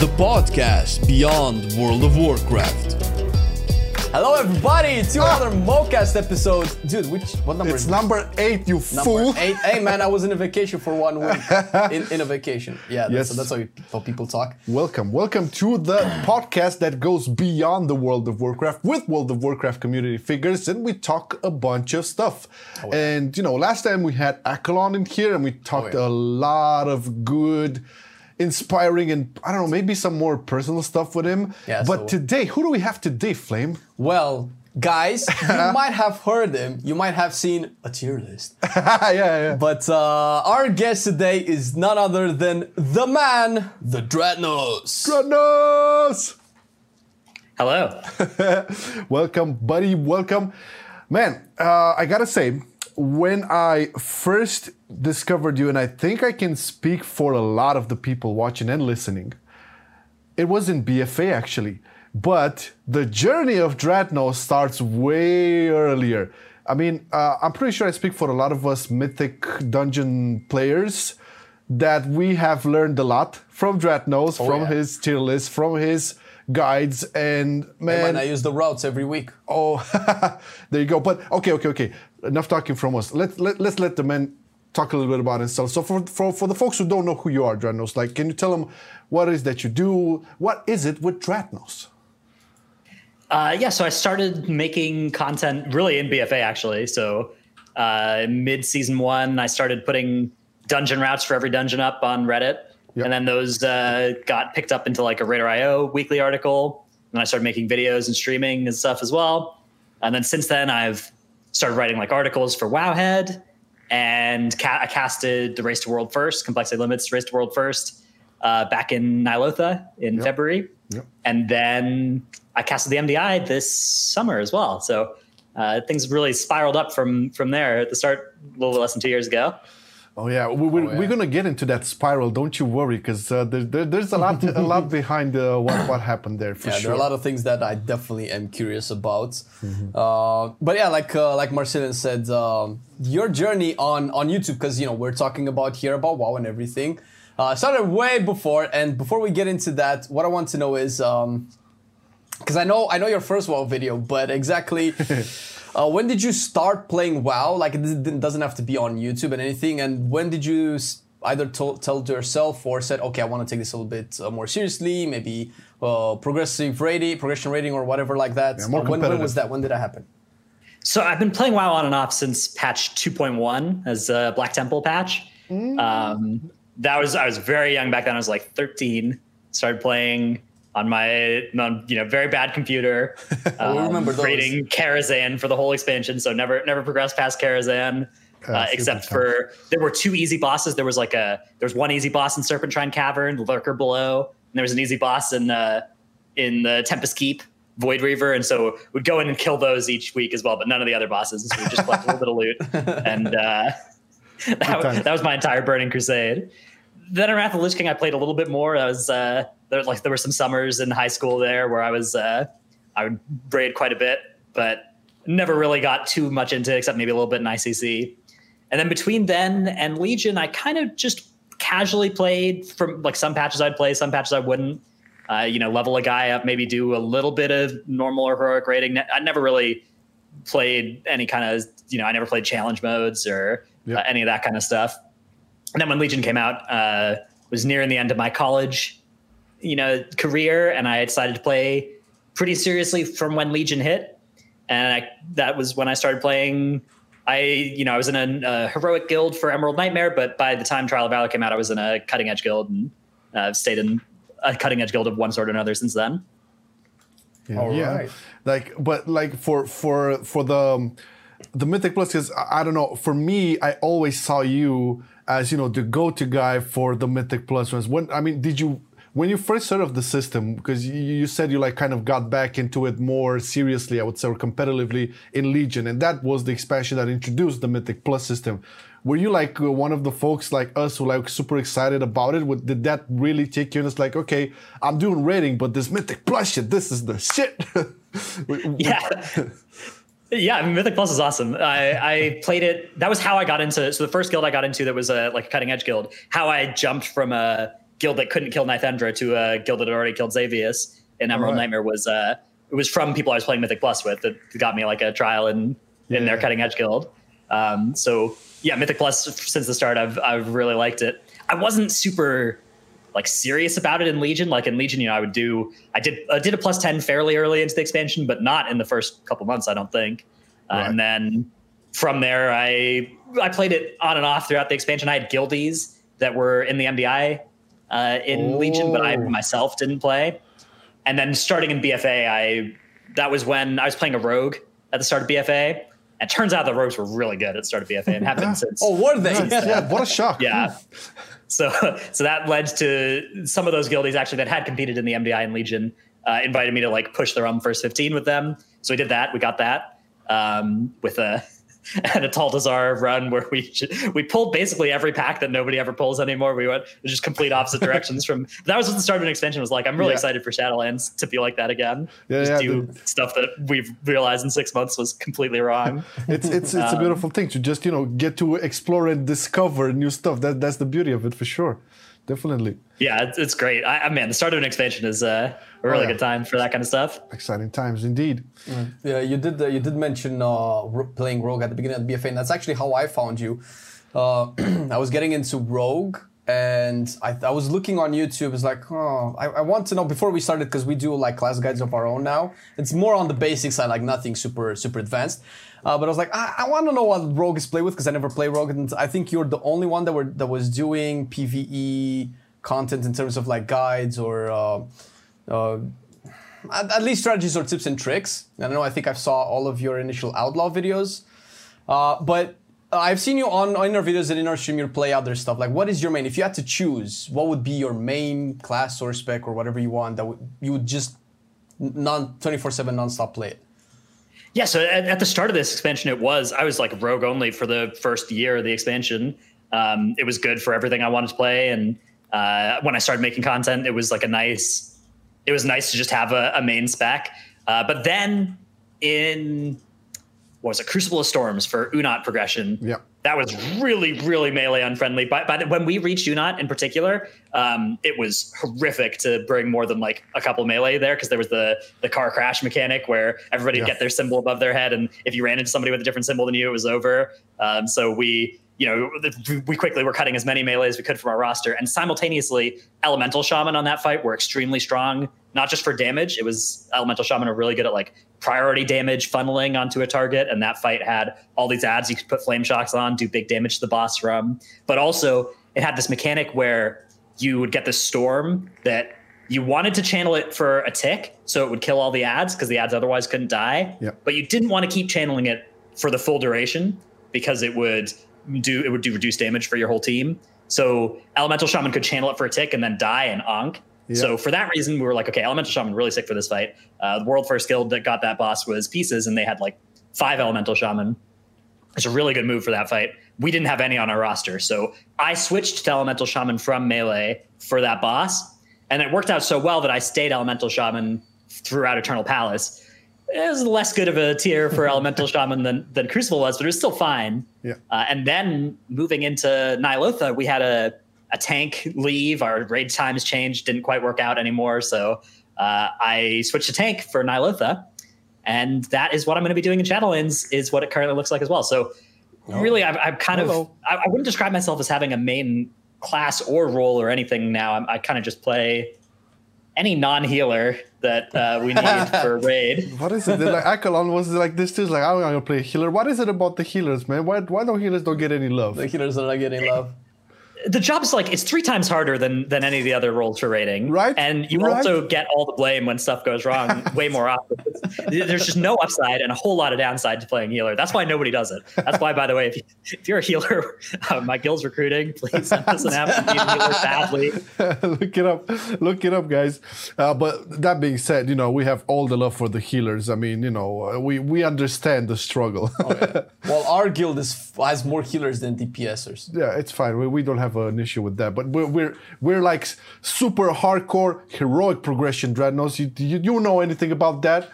The podcast beyond World of Warcraft. Hello, everybody, to ah. another Mocast episode. Dude, which what number It's number eight, you Number fool. eight. Hey, man, I was in a vacation for one week. In, in a vacation. Yeah, that's, Yes. that's how, you, how people talk. Welcome, welcome to the podcast that goes beyond the World of Warcraft with World of Warcraft community figures, and we talk a bunch of stuff. Oh, And you know, last time we had Akalon in here, and we talked Oh, yeah. a lot of good, inspiring, and I don't know, maybe some more personal stuff with him. Yeah, but so- today, who do we have today, Flame? Well, guys, you might have heard him. You might have seen a tier list. yeah, yeah. But uh, our guest today is none other than the man, The Dratnos. Goodness! Hello. welcome, buddy. Welcome, man. Uh, I gotta say, when I first discovered you, and I think I can speak for a lot of the people watching and listening, it was in BFA actually. But the journey of Dreadnought starts way earlier. I mean, uh, I'm pretty sure I speak for a lot of us Mythic Dungeon players that we have learned a lot from Dreadnought, from yeah. his tier list, from his guides, and man, Man, I use the routes every week. Oh, there you go. But okay, okay, okay. Enough talking from us. Let, let, let's let the men talk a little bit about themselves. So for, for, for the folks who don't know who you are, Dratnos, like, can you tell them what it is that you do? What is it with Dratnos? Uh, yeah, so I started making content really in BFA actually. So uh, mid season one, I started putting dungeon routes for every dungeon up on Reddit, Yep. and then those uh, got picked up into like a Raider.io weekly article. And I started making videos and streaming and stuff as well. And then since then, I've started writing like articles for Wowhead, and ca- I casted the Race to World First, Complexity Limits Race to World First, uh, back in Ny'alotha in February. Yep. And then I casted the MDI this summer as well. So uh, things really spiraled up from from there at the start, a little less than two years ago. Oh yeah, we, we, yeah. we're gonna get into that spiral. Don't you worry, because uh, there, there, there's a lot, a lot behind uh, what, what happened there for Yeah, sure. there are a lot of things that I definitely am curious about. Uh, but yeah, like uh, like Marcelin said, um, your journey on on YouTube, because you know we're talking about here about WoW and everything, uh, started way before. And before we get into that, what I want to know is, because I know I know your first WoW video, but exactly. Uh, when did you start playing WoW? Like it doesn't have to be on YouTube and anything. And when did you either to- tell to yourself or said, okay, I want to take this a little bit uh, more seriously, maybe uh, progressive rating, progression rating, or whatever like that? Yeah, more Uh, when, when was that? When did that happen? So I've been playing WoW on and off since patch 2.1 as a Black Temple patch. Um, that was I was very young back then. I was like 13. Started playing on my on, you know very bad computer. Um, remember those. rating Karazhan for the whole expansion. So never never progressed past Karazhan. Uh, Uh, super except tough. for there were two easy bosses. There was like a there was one easy boss in Serpentshrine Cavern, Lurker below, and there was an easy boss in uh, in the Tempest Keep, Void Reaver, and so we'd go in and kill those each week as well, but none of the other bosses. So we just collect a little bit of loot, and uh, that, was, that was my entire Burning Crusade. Then in Wrath of the Lich King, I played a little bit more. I was uh, there like there were some summers in high school there where I was uh, I would raid quite a bit, but never really got too much into it, except maybe a little bit in ICC. And then between then and Legion, I kind of just casually played from like some patches I'd play, some patches I wouldn't. Uh, you know, level a guy up, maybe do a little bit of normal or heroic rating. I never really played any kind of, you know, I never played challenge modes or Yeah. uh, any of that kind of stuff. And then when Legion came out, uh, was nearing the end of my college, you know, career, and I decided to play pretty seriously from when Legion hit, and I, that was when I started playing. I, you know, I was in a, a heroic guild for Emerald Nightmare, but by the time Trial of Valor came out, I was in a cutting edge guild and uh, I've stayed in a cutting edge guild of one sort or another since then. Yeah, All yeah. right. Like, but like for for for the um, the Mythic Plus, is I, I don't know. For me, I always saw you as you know the go-to guy for the Mythic Plus ones. When I mean, did you when you first heard of the system? Because you, you said you like kind of got back into it more seriously, I would say, or competitively in Legion, and that was the expansion that introduced the Mythic Plus system. Were you like uh, one of the folks like us who like super excited about it? Would, did that really take you? And it's like, okay, I'm doing rating, but this Mythic Plus shit, this is the shit. Yeah. Yeah, Mythic Plus is awesome. I, I played it. That was how I got into. It. So the first guild I got into that was a like a cutting edge guild. How I jumped from a guild that couldn't kill Nythendra to a guild that had already killed Xavius in Emerald Alright. Nightmare was uh it was from people I was playing Mythic Plus with that got me like a trial in in their Yeah. cutting edge guild. Um, so yeah, Mythic Plus since the start, I've I've really liked it. I wasn't super like serious about it in Legion. Like in Legion, you know, I would do I did I did a plus ten fairly early into the expansion, but not in the first couple months. I don't think. Uh, And then from there, I I played it on and off throughout the expansion. I had guildies that were in the MDI uh, in Legion, but I Oh. myself didn't play. And then starting in BFA, I that was when I was playing a rogue at the start of BFA. It turns out the rogues were really good at the start of BFA and have been since. Oh, were they? Nice. yeah, what a shock. Yeah. So so that led to some of those guildies actually that had competed in the MDI and Legion uh, invited me to like push the realm first 15 with them. So we did that. We got that um, with a and a Taltazar run where we we pulled basically every pack that nobody ever pulls anymore. We went just complete opposite directions from that was what the start of an expansion was like. I'm really Yeah. excited for Shadowlands to be like that again. Yeah, just yeah, do the- stuff that we've realized in six months was completely wrong. It's it's it's a beautiful thing to just you know get to explore and discover new stuff. That that's the beauty of it for sure, definitely yeah, it's, it's great. I, I man, the start of an expansion is uh, really Oh, yeah. good time for that kind of stuff. exciting times indeed. Yeah, you did. Uh, you did mention uh, playing Rogue at the beginning of the BFA, and that's actually how I found you. Uh, I was getting into Rogue, and I, I was looking on YouTube. It's like, oh, I, I want to know before we started because we do like class guides of our own now. It's more on the basic side, like nothing super super advanced. Uh, but I was like, I, I want to know what Rogue is played with because I never play Rogue, and I think you're the only one that were that was doing PVE content in terms of like guides or. Uh, at, at least strategies or tips and tricks. I don't know. I think I saw all of your initial outlaw videos, uh, but uh, I've seen you on, on our videos and in our stream. You play other stuff. Like, what is your main? If you had to choose, what would be your main class or spec or whatever you want that would, you would just non twenty four seven nonstop play it? Yeah, so at, at the start of this expansion, it was I was like rogue only for the first year of the expansion. Um, it was good for everything I wanted to play, and uh, when I started making content, it was like a nice. It was nice to just have a, a main spec, uh, but then in what was it, Crucible of Storms for Uu'nat progression. Yeah. that was really, really melee unfriendly. By, by the, when we reached Uu'nat in particular, um, it was horrific to bring more than like a couple melee there because there was the the car crash mechanic where everybody Yeah. get their symbol above their head, and if you ran into somebody with a different symbol than you, it was over. Um, so we. You know, we quickly were cutting as many melee as we could from our roster, and simultaneously, elemental shaman on that fight were extremely strong. Not just for damage, it was elemental shaman are really good at like priority damage funneling onto a target, and that fight had all these ads you could put flame shocks on, do big damage to the boss from. But also, it had this mechanic where you would get this storm that you wanted to channel it for a tick, so it would kill all the ads because the ads otherwise couldn't die. Yeah. But you didn't want to keep channeling it for the full duration because it would do it would do reduced damage for your whole team. So elemental shaman could channel it for a tick and then die and ankh. So for that reason, we were like, okay, elemental shaman really sick for this fight. Uh, the world first guild that got that boss was pieces, and they had like five elemental shaman. It's a really good move for that fight. We didn't have any on our roster, so I switched to elemental shaman from melee for that boss, and it worked out so well that I stayed elemental shaman throughout Eternal Palace. It was less good of a tier for elemental shaman than than Crucible was, but it was still fine. Yeah. Uh, and then moving into Ny'alotha, we had a, a tank leave. Our raid times changed, didn't quite work out anymore. So uh, I switched to tank for Ny'alotha. And that is what I'm going to be doing in Shadowlands, is what it currently looks like as well. So really, I'm, I'm kind Hello. of, I, I wouldn't describe myself as having a main class or role or anything now. I'm, I kind of just play any non healer that uh, we need for raid. What is it? They're like Akalon was like this too. It's like I'm gonna play a healer. What is it about the healers, man? Why why don't healers don't get any love? The healers are not getting love. The job's like it's three times harder than than any of the other roles for rating. Right, and you right. also get all the blame when stuff goes wrong way more often. There's just no upside and a whole lot of downside to playing healer. That's why nobody does it. That's why by the way if, you, if you're a healer uh, my guild's recruiting please send us an app. To be a healer badly. Look it up. Look it up guys. Uh, but that being said you know we have all the love for the healers. I mean you know uh, we we understand the struggle. Well, our guild is has more healers than DPSers. yeah it's fine. We, we don't have an issue with that but we're we're, we're like super hardcore heroic progression Dratnos. You, you you know anything about that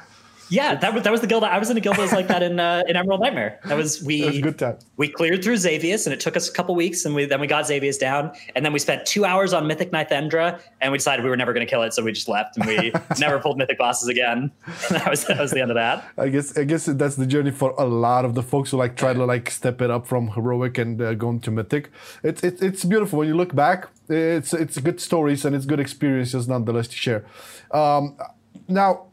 Yeah, that was that was the guild. I was in a guild that was like that in uh, in Emerald Nightmare. That was we It was good time. we cleared through Xavius, and it took us a couple weeks, and we then we got Xavius down, and then we spent two hours on Mythic Nythendra, and we decided we were never going to kill it, so we just left, and we never pulled Mythic bosses again. that was that was the end of that. I guess I guess that's the journey for a lot of the folks who like try to like step it up from heroic and uh, go into mythic. It's it's it's beautiful when you look back. It's it's good stories and it's good experiences nonetheless to share. Um, now,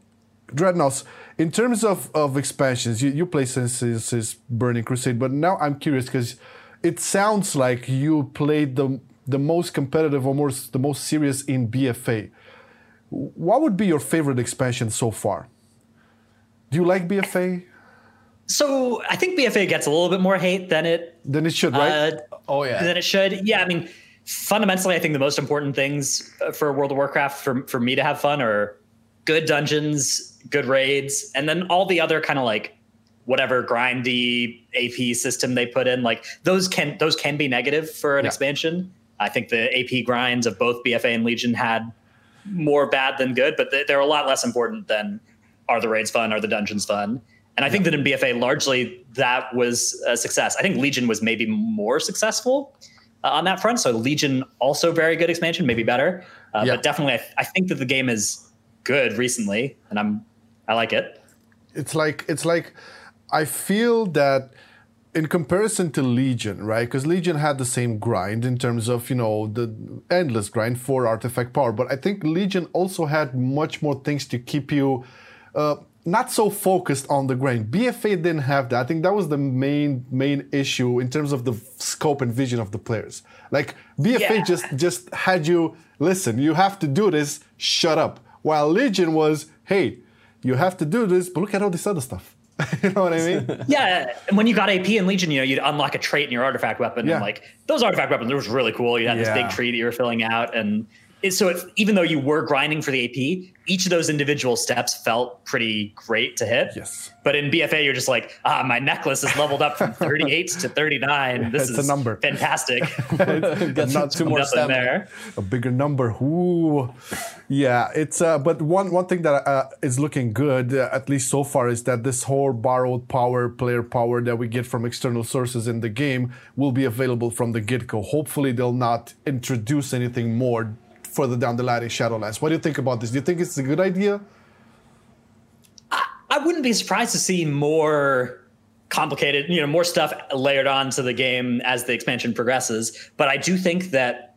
Dratnos, in terms of, of expansions, you, you play since, since, since Burning Crusade, but now I'm curious because it sounds like you played the the most competitive or most the most serious in BFA. What would be your favorite expansion so far? Do you like BFA? So I think BFA gets a little bit more hate than it Then it should, right? uh, Oh yeah. than it should. Yeah, I mean, fundamentally, I think the most important things uh, for World of Warcraft for for me to have fun are good dungeons, good raids, and then all the other kind of like whatever grindy AP system they put in. Like those can those can be negative for an Yeah. expansion. I think the AP grinds of both BFA and Legion had more bad than good, but they- they're a lot less important than are the raids fun, are the dungeons fun. And I think that in BFA, largely that was a success. I think Legion was maybe more successful uh, on that front. So Legion also very good expansion, maybe better, uh, Yeah. but definitely I, I think that the game is good recently, and I'm I like it. it's like it's like I feel that in comparison to Legion, right? Because Legion had the same grind in terms of you know the endless grind for artifact power, but I think Legion also had much more things to keep you. Uh, not so focused on the grind. BFA didn't have that. I think that was the main main issue in terms of the scope and vision of the players. Like BFA Yeah. just just had you listen. You have to do this. Shut up. While Legion was, hey, you have to do this, but look at all this other stuff. you know what I mean? Yeah, and when you got AP in Legion, you know, you'd unlock a trait in your artifact weapon, Yeah. and like those artifact weapons, it was really cool. You had this big tree that you were filling out, and it, so it, even though you were grinding for the AP, each of those individual steps felt pretty great to hit. Yes. But in BFA, you're just like, ah, my necklace is leveled up from 38 to 39. This It's a is number. fantastic. Got Not two more stamina. there. a bigger number. Ooh, yeah. It's uh, but one one thing that uh, is looking good, uh, at least so far, is that this whole borrowed power, player power that we get from external sources in the game will be available from the get go. Hopefully, they'll not introduce anything more further down the line in Shadowlands. What do you think about this? Do you think it's a good idea? I wouldn't be surprised to see more complicated, you know, more stuff layered onto the game as the expansion progresses. But I do think that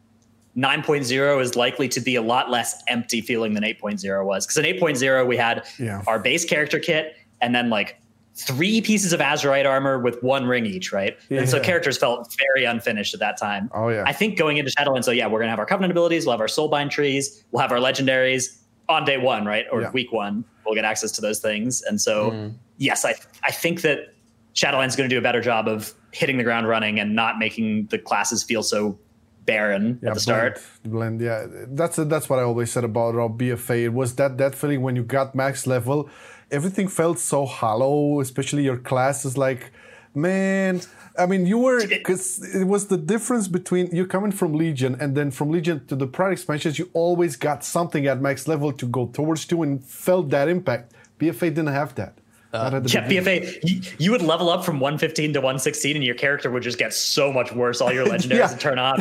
9.0 is likely to be a lot less empty feeling than 8.0 was. Because in 8.0, we had Yeah. our base character kit and then like three pieces of Azerite armor with one ring each, right? And so characters felt very unfinished at that time. Oh, yeah. I think going into Shadowlands, so yeah, we're gonna have our covenant abilities, we'll have our soulbind trees, we'll have our legendaries on day one, right? Or Yeah. week one, we'll get access to those things. And so hmm. yes, I I think that Shadowlands is going to do a better job of hitting the ground running and not making the classes feel so barren at the start. Blend, blend, yeah. That's that's what I always said about our BFA. It was that that feeling when you got max level, everything felt so hollow. Especially your classes, like, man. I mean, you were because it was the difference between you coming from Legion and then from Legion to the prior expansions. You always got something at max level to go towards to and felt that impact. BFA didn't have that. Uh, at Yeah. BFA, you, you would level up from 115 to 116, and your character would just get so much worse. All your legendaries Yeah. would turn off.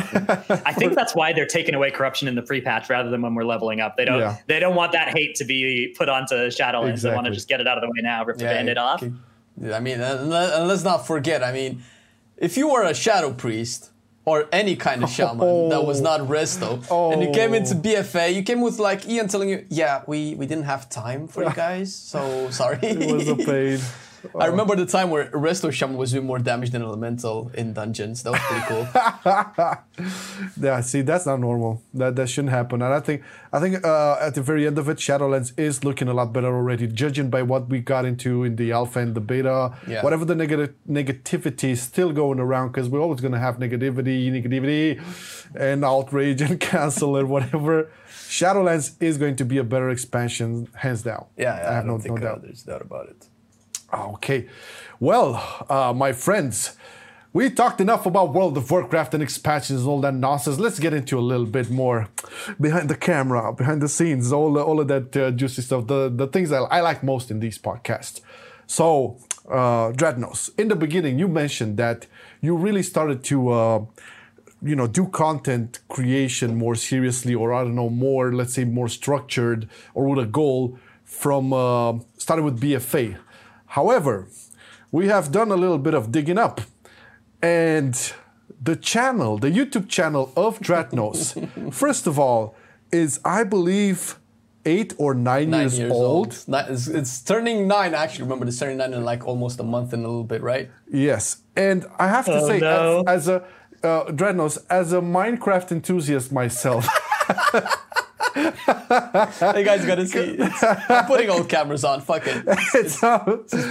I think that's why they're taking away corruption in the free patch rather than when we're leveling up. They don't. Yeah. They don't want that hate to be put onto Shadowlands. They want to just get it out of the way now, rip the Yeah, band-aid off. I mean, and let's not forget. I mean, if you were a shadow priest or any kind of shaman. That was not oh. resto, oh. and you came into BFA, you came with like Ion telling you, "Yeah, we we didn't have time for you guys, so sorry." It was a pain. I remember the time where Resto Shaman was doing more damage than Elemental in dungeons. That was pretty cool. Yeah, see, that's not normal. That that shouldn't happen. And I think I think uh, at the very end of it, Shadowlands is looking a lot better already, judging by what we got into in the alpha and the beta. Yeah. Whatever the negative negativity is still going around, because we're always gonna have negativity, negativity, and outrage and cancel and whatever. Shadowlands is going to be a better expansion, hands down. Yeah, I have don't no, no uh, doubt. there's doubt about it. Okay. Well, uh, my friends, we talked enough about World of Warcraft and expansions and all that nonsense. Let's get into a little bit more behind the camera, behind the scenes, all all of that uh, juicy stuff, the the things that I like most in these podcasts. So, uh, Dratnos, in the beginning, you mentioned that you really started to. Uh, you know, do content creation more seriously, or I don't know, more, let's say, more structured, or with a goal from uh, starting with BFA. However, we have done a little bit of digging up and the channel, the YouTube channel of Dratnos, first of all, is I believe eight or nine, Nine years, years old. old. Ni- It's, it's turning nine. Actually, remember it's turning nine in like almost a month and a little bit, right? Yes, and I have to Oh, say, no. as, as a uh, Dratnos, as a Minecraft enthusiast myself, you guys gotta see. It's, I'm putting old cameras on. Fuck it. it's, uh,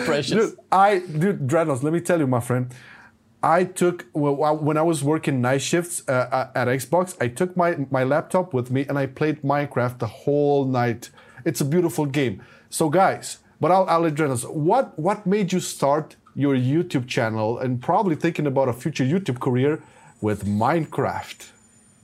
precious. Dude, I dude, Dratnos. Let me tell you, my friend. I took well, when I was working night shifts uh, at Xbox. I took my my laptop with me and I played Minecraft the whole night. It's a beautiful game. So, guys, but I'll, I'll Dratnos. What what made you start your YouTube channel and probably thinking about a future YouTube career with Minecraft?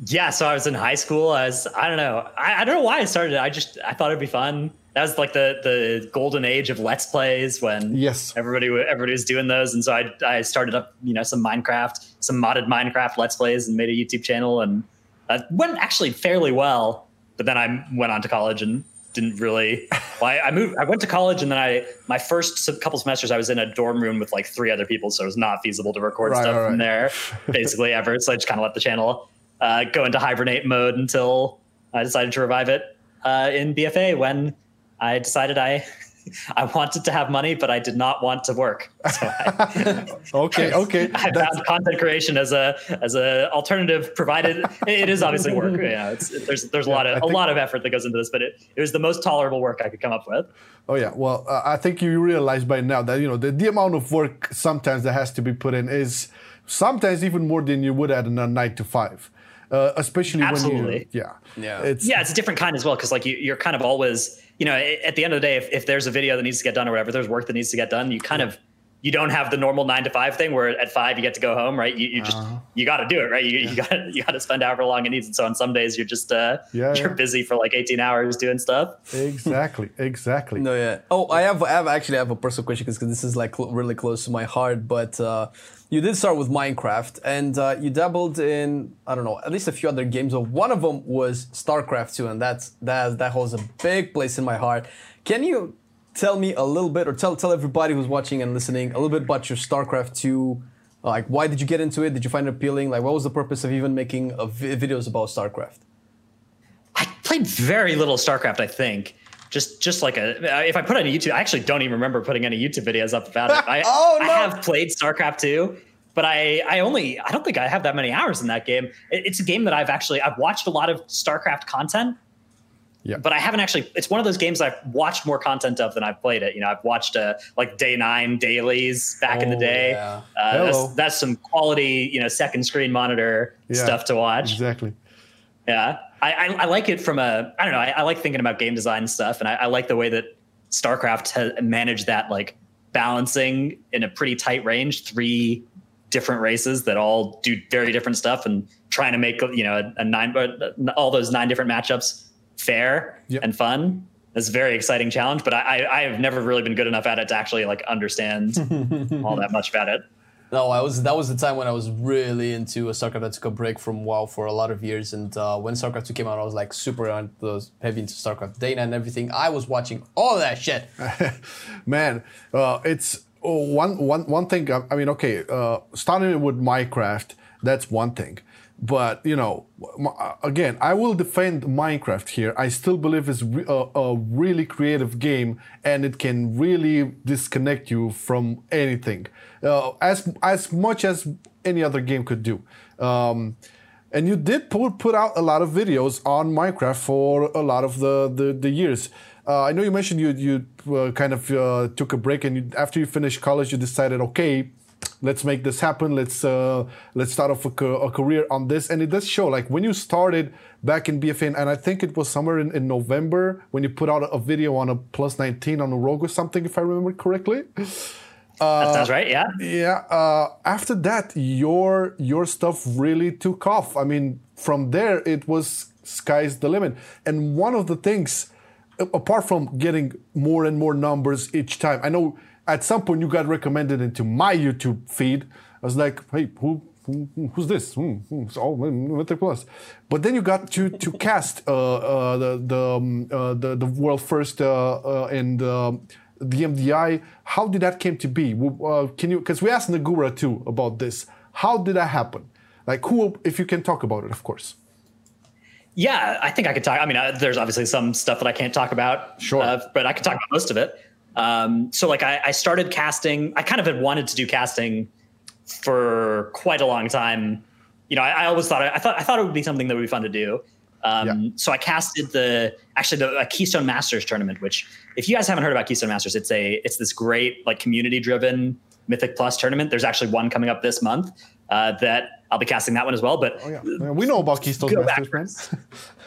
Yeah, so I was in high school. I was I don't know. I, I don't know why I started it. I just I thought it'd be fun. That was like the the golden age of let's plays when Yes. everybody everybody was doing those, and so I I started up you know some Minecraft, some modded Minecraft let's plays, and made a YouTube channel, and that went actually fairly well. But then I went on to college and didn't really. Well, I, I moved. I went to college, and then I my first couple semesters I was in a dorm room with like three other people, so it was not feasible to record Right, stuff right, from there basically ever. So I just kind of let the channel uh, go into hibernate mode until I decided to revive it uh, in BFA when I decided I I wanted to have money, but I did not want to work. So I, Okay, okay. I That's- found content creation as a as a alternative, provided it is obviously work. You know, it's, there's there's a lot of a lot of effort that goes into this, but it, it was the most tolerable work I could come up with. Oh yeah, well, uh, I think you realize by now that you know the, the amount of work sometimes that has to be put in is sometimes even more than you would at a nine to five, uh, especially when Absolutely. you yeah Yeah. it's Yeah, it's a different kind as well because like you, you're kind of always, you know, at the end of the day, if, if there's a video that needs to get done or whatever, there's work that needs to get done. You kind of you don't have the normal nine to five thing where at five you get to go home, right? You, you just Uh-huh. you got to do it, right? You, you got you got to spend however long it needs. And so on some days you're just uh, Yeah, you're yeah. busy for like 18 hours doing stuff. exactly exactly. No, yeah. Oh, I have, I have actually have a personal question because this is like cl- really close to my heart. But uh, you did start with Minecraft, and uh, you dabbled in I don't know at least a few other games. But one of them was StarCraft 2, and that's that that holds a big place in my heart. Can you tell me a little bit, or tell tell everybody who's watching and listening a little bit about your StarCraft 2? Uh, like, why did you get into it? Did you find it appealing? Like, what was the purpose of even making uh, a videos about StarCraft? I played very little StarCraft, I think. Just just like a if I put on YouTube, I actually don't even remember putting any YouTube videos up about it. I, Oh, I have played StarCraft 2, but I I only I don't think I have that many hours in that game. It- it's a game that I've actually I've watched a lot of StarCraft content. Yeah. But I haven't actually. It's one of those games I've watched more content of than I've played it. You know, I've watched uh, like day nine dailies back in the Oh, day. yeah. Uh, that's, that's some quality, you know, second screen monitor Yeah, stuff to watch. Exactly. Yeah, I, I, I like it from a I don't know. I, I like thinking about game design stuff, and I, I like the way that StarCraft has managed that like balancing in a pretty tight range three different races that all do very different stuff, and trying to make you know a, a nine uh, all those nine different matchups fair Yep. and fun. It's a very exciting challenge, but I, I, I have never really been good enough at it to actually like understand all that much about it. No, I was. That was the time when I was really into a StarCraft. I took a break from WoW for a lot of years, and uh, when StarCraft two came out, I was like super on those heavy into StarCraft Data and everything. I was watching all that shit. Man, uh, it's oh, one, one, one thing. I, I mean, okay, uh, starting with Minecraft, that's one thing. But you know, uh, again, I will defend Minecraft here. I still believe it's a, a really creative game, and it can really disconnect you from anything, uh, as as much as any other game could do. Um, and you did put, put out a lot of videos on Minecraft for a lot of the, the, the years. Uh, I know you mentioned you you uh, kind of uh, took a break, and you, after you finished college, you decided, okay, let's make this happen. Let's uh, let's start off a, a career on this. And it does show, like when you started back in BFA, and I think it was somewhere in, in November when you put out a video on a plus 19 on a Rogue or something, if I remember correctly. that sounds right. Yeah. Yeah. Uh, after that, your your stuff really took off. I mean, from there, it was sky's the limit. And one of the things, apart from getting more and more numbers each time, I know at some point you got recommended into my YouTube feed. I was like, hey, who? who- Who's this? Hmm, hmm, it's all Mythic Plus, but then you got to to cast uh, uh, the the, um, uh, the the world first uh, uh, and um the MDI. How did that came to be? Uh, can you? Because we asked Naguura too about this. How did that happen? Like who? If you can talk about it, of course. Yeah, I think I could talk. I mean, uh, there's obviously some stuff that I can't talk about. Sure. But I can talk about most of it. Um, so, like, I, I started casting. I kind of had wanted to do casting for quite a long time. You know, I, I always thought I thought I thought it would be something that would be fun to do. Um, Yeah. So I casted the actually the uh, Keystone Masters tournament. Which, if you guys haven't heard about Keystone Masters, it's a it's this great like community driven Mythic Plus tournament. There's actually one coming up this month uh, that I'll be casting that one as well. But Oh yeah, Yeah, we know about Keystone Masters,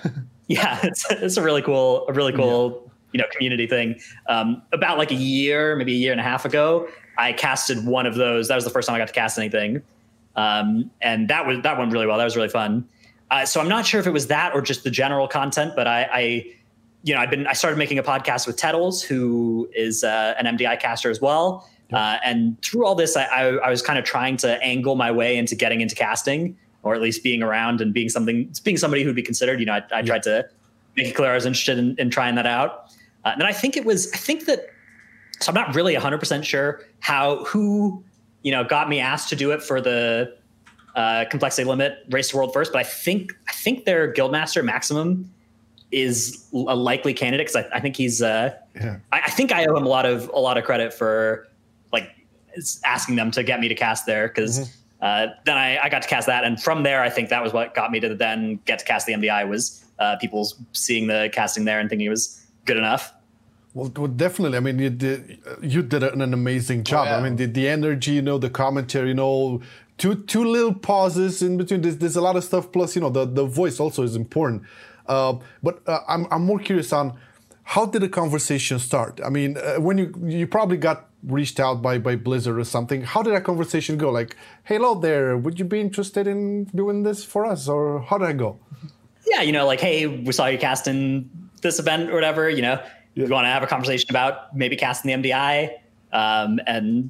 yeah, it's, it's a really cool, a really cool, you know, community thing. Um, about like a year, maybe a year and a half ago, I casted one of those. That was the first time I got to cast anything, um, and that was that went really well. That was really fun. Uh, so I'm not sure if it was that or just the general content, but I, I you know, I've been I started making a podcast with Tettles, who is uh, an MDI caster as well. Uh, and through all this, I, I, I was kind of trying to angle my way into getting into casting, or at least being around and being something, being somebody who'd be considered. You know, I, I tried to make it clear I was interested in, in trying that out. Uh, and I think it was, I think that, so I'm not really 100% sure how, who, you know, got me asked to do it for the uh, complexity limit race to world first, but I think, I think their guildmaster Maximum is a likely candidate because I, I think he's, uh, Yeah. I, I think I owe him a lot of, a lot of credit for like asking them to get me to cast there because uh, then I, I got to cast that, and from there, I think that was what got me to then get to cast the MDI was uh, people seeing the casting there and thinking it was good enough. Well, well, definitely. I mean, you did you did an, an amazing job. yeah. I mean, the, the energy, you know, the commentary, you know, two two little pauses in between. There's, there's a lot of stuff. Plus, you know, the, the voice also is important. Uh, but uh, I'm I'm more curious on how did the conversation start? I mean, uh, when you you probably got reached out by by Blizzard or something. How did that conversation go? Like, hello there, would you be interested in doing this for us, or how did that go? Yeah, you know, like hey, we saw you casting this event or whatever. You know, you want to have a conversation about maybe casting the MDI, um, and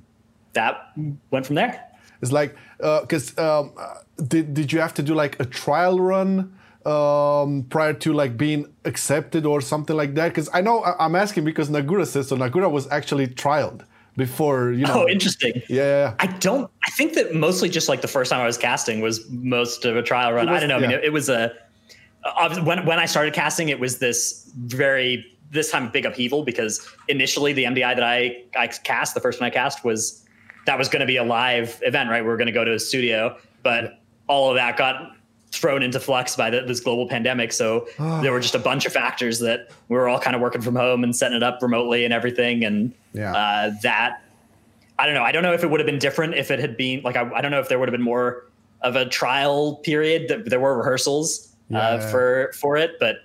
that went from there. It's like because um, uh, did did you have to do like a trial run um, prior to like being accepted or something like that? Because I know I- I'm asking because Naguura says so. Naguura was actually trialed before you know. Oh, interesting. Yeah, yeah, yeah. I don't. I think that mostly just like the first time I was casting was most of a trial run. Was- I don't know. I mean, it, it was a when when I started casting, it was this very this time big upheaval because initially the MDI that I I cast the first one I cast was that was going to be a live event, right? We were going to go to a studio, but all of that got thrown into flux by the, this global pandemic. So there were just a bunch of factors that we were all kind of working from home and setting it up remotely and everything, and Yeah. uh, that I don't know. I don't know if it would have been different if it had been like I, I don't know if there would have been more of a trial period. That there were rehearsals Yeah. uh, for for it, but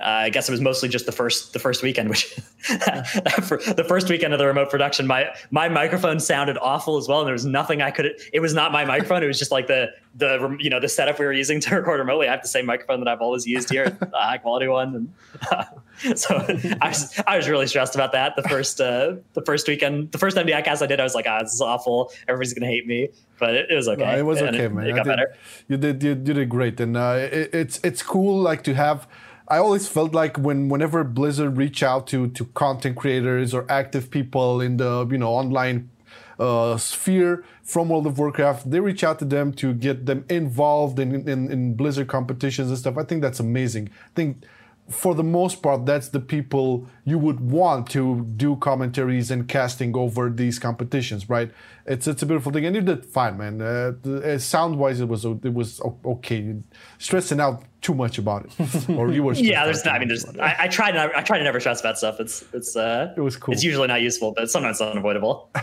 uh, I guess it was mostly just the first the first weekend. Which for the first weekend of the remote production, my my microphone sounded awful as well, and there was nothing I could. It was not my microphone. It was just like the the you know the setup we were using to record remotely. I have the same microphone that I've always used here, a high quality one. And, so I was I was really stressed about that. The first uh, the first weekend, the first MDI cast I did, I was like, ah, this is awful. Everybody's gonna hate me, but it, it was okay. No, it was And okay, it, man. It got did- better. You did you, you did great, and uh, it, it's it's cool like to have. I always felt like when whenever Blizzard reach out to to content creators or active people in the you know online uh, sphere from World of Warcraft, they reach out to them to get them involved in, in in Blizzard competitions and stuff. I think that's amazing. I think for the most part, that's the people you would want to do commentaries and casting over these competitions, right? It's it's a beautiful thing, and you did fine, man. Uh, uh, sound wise, it was it was okay. Stressing out too much about it, or you were. Yeah, out there's not. I mean, there's. I, I try to. I try to never stress about stuff. It's. It's. uh It was cool. It's usually not useful, but sometimes it's unavoidable.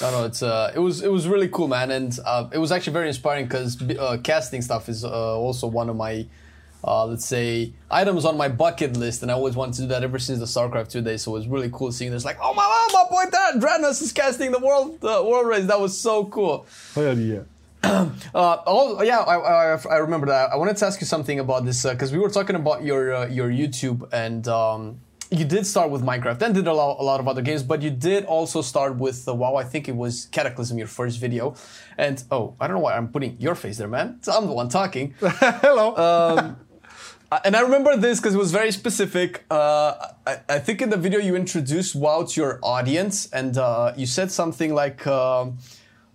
No, no, it's uh, it was it was really cool, man, and uh, it was actually very inspiring because uh, casting stuff is uh, also one of my uh, let's say items on my bucket list, and I always wanted to do that ever since the StarCraft two days. So it was really cool seeing this. Like, oh my god, my boy, that Dratnos is casting the world uh, world race. That was so cool. Hell yeah. Uh, oh yeah, I, I, I remember that. I wanted to ask you something about this because we were talking about your uh, your YouTube and um, you did start with Minecraft, then did a lot, a lot of other games, but you did also start with uh, wow, I think it was Cataclysm, your first video, and oh, I don't know why I'm putting your face there, man. So I'm the one talking. Hello. Uh, and I remember this because it was very specific. Uh, I, I, think in the video you introduced WoW to your audience, and uh, you said something like. Um,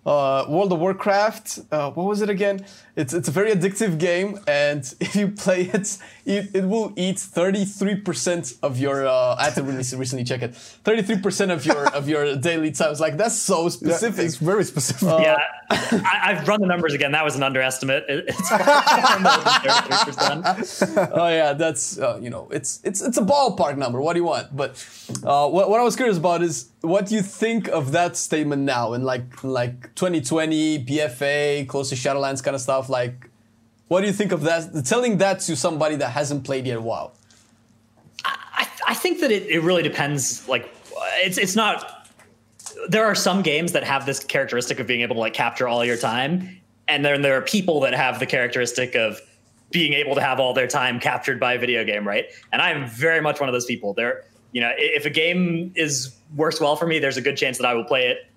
uh, World of Warcraft. Uh, what was it again? It's it's a very addictive game, and if you play it, it, it will eat 33% of your. Uh, I had to really recently check it. 33% of your of your daily times. Like that's so specific. Yeah, it's very specific. yeah, I, have run the numbers again. That was an underestimate. It's far more than 33%. Oh yeah, that's uh, you know, it's it's it's a ballpark number. What do you want? But uh, what what I was curious about is what do you think of that statement now in like like 2020 BFA close to Shadowlands kind of stuff? Like, what do you think of that? Telling that to somebody that hasn't played yet, wow. I, I think that it, it really depends. Like, it's it's not. There are some games that have this characteristic of being able to like capture all your time, and then there are people that have the characteristic of being able to have all their time captured by a video game, right? And I am very much one of those people. There you know, if a game is works well for me, there's a good chance that I will play it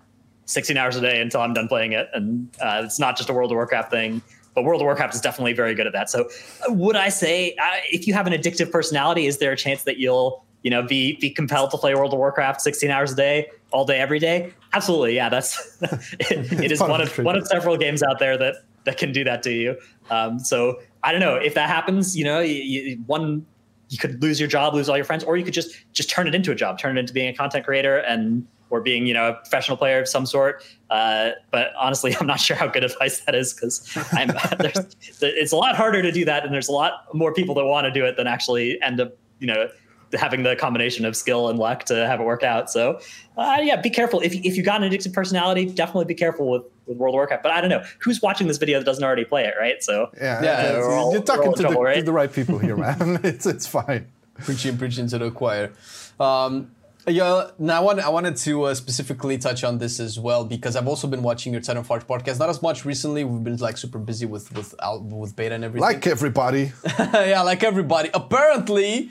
16 hours a day until I'm done playing it. And uh, it's not just a World of Warcraft thing, but World of Warcraft is definitely very good at that. So, uh, would I say uh, if you have an addictive personality, is there a chance that you'll you know be be compelled to play World of Warcraft 16 hours a day, all day, every day? Absolutely, yeah. That's it, it is one of one of several games out there that that can do that to you. Um, so I don't know if that happens. You know, you, you, one you could lose your job, lose all your friends, or you could just just turn it into a job, turn it into being a content creator and or being you know a professional player of some sort. Uh, but honestly, I'm not sure how good advice that is because it's a lot harder to do that, and there's a lot more people that want to do it than actually end up you know having the combination of skill and luck to have it work out. So, uh, yeah, be careful. If, if you got an addictive personality, definitely be careful with, with World of Warcraft. But I don't know who's watching this video that doesn't already play it, right? So, yeah, yeah, all, you're talking to, trouble, the, right? to, the, right? people here, man. it's it's fine. Preaching, preaching to the choir. Um, yeah, now I, want, I wanted to uh, specifically touch on this as well because I've also been watching your Titan Forge podcast. Not as much recently. We've been like super busy with with with beta and everything. Like everybody. yeah, like everybody. Apparently,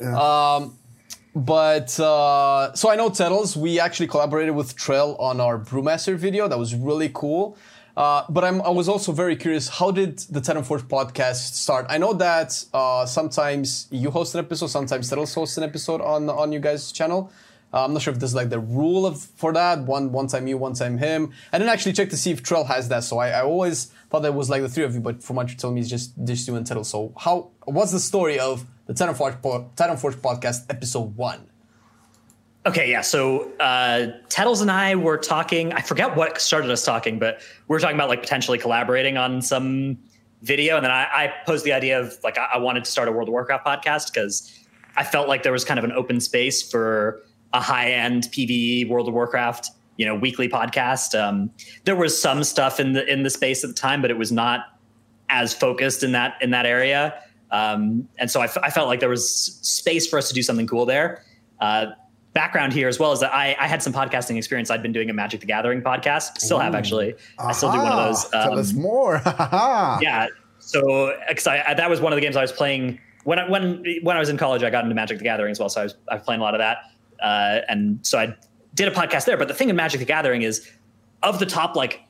yeah. Um, but uh, so I know Tettles. We actually collaborated with Trill on our Brewmaster video. That was really cool. Uh, but I'm, i was also very curious. How did the Titan Forge podcast start? I know that uh, sometimes you host an episode, sometimes Tettles hosts an episode on on you guys' channel. Uh, I'm not sure if there's like the rule of for that one one time you, one time him. I didn't actually check to see if Trill has that, so I, I always thought that was like the three of you. But from what you're telling me, it's just just you and Tettles. So how? What's the story of the Titan Forge, Titan Forge podcast, episode one. Okay, yeah. So uh, Tettles and I were talking. I forget what started us talking, but we were talking about like potentially collaborating on some video. And then I, I posed the idea of like I, I wanted to start a World of Warcraft podcast because I felt like there was kind of an open space for a high end PVE World of Warcraft, you know, weekly podcast. Um, there was some stuff in the in the space at the time, but it was not as focused in that in that area. Um, and so I, f- I felt like there was space for us to do something cool there. Uh, background here as well is that I, I, had some podcasting experience. I'd been doing a Magic the Gathering podcast, still Ooh. have actually. I still do one of those. Um, Tell us um, more. yeah. So because I, that was one of the games I was playing when I, when when I was in college. I got into Magic the Gathering as well, so I was I was playing a lot of that. Uh, and so I did a podcast there. But the thing in Magic the Gathering is, of the top like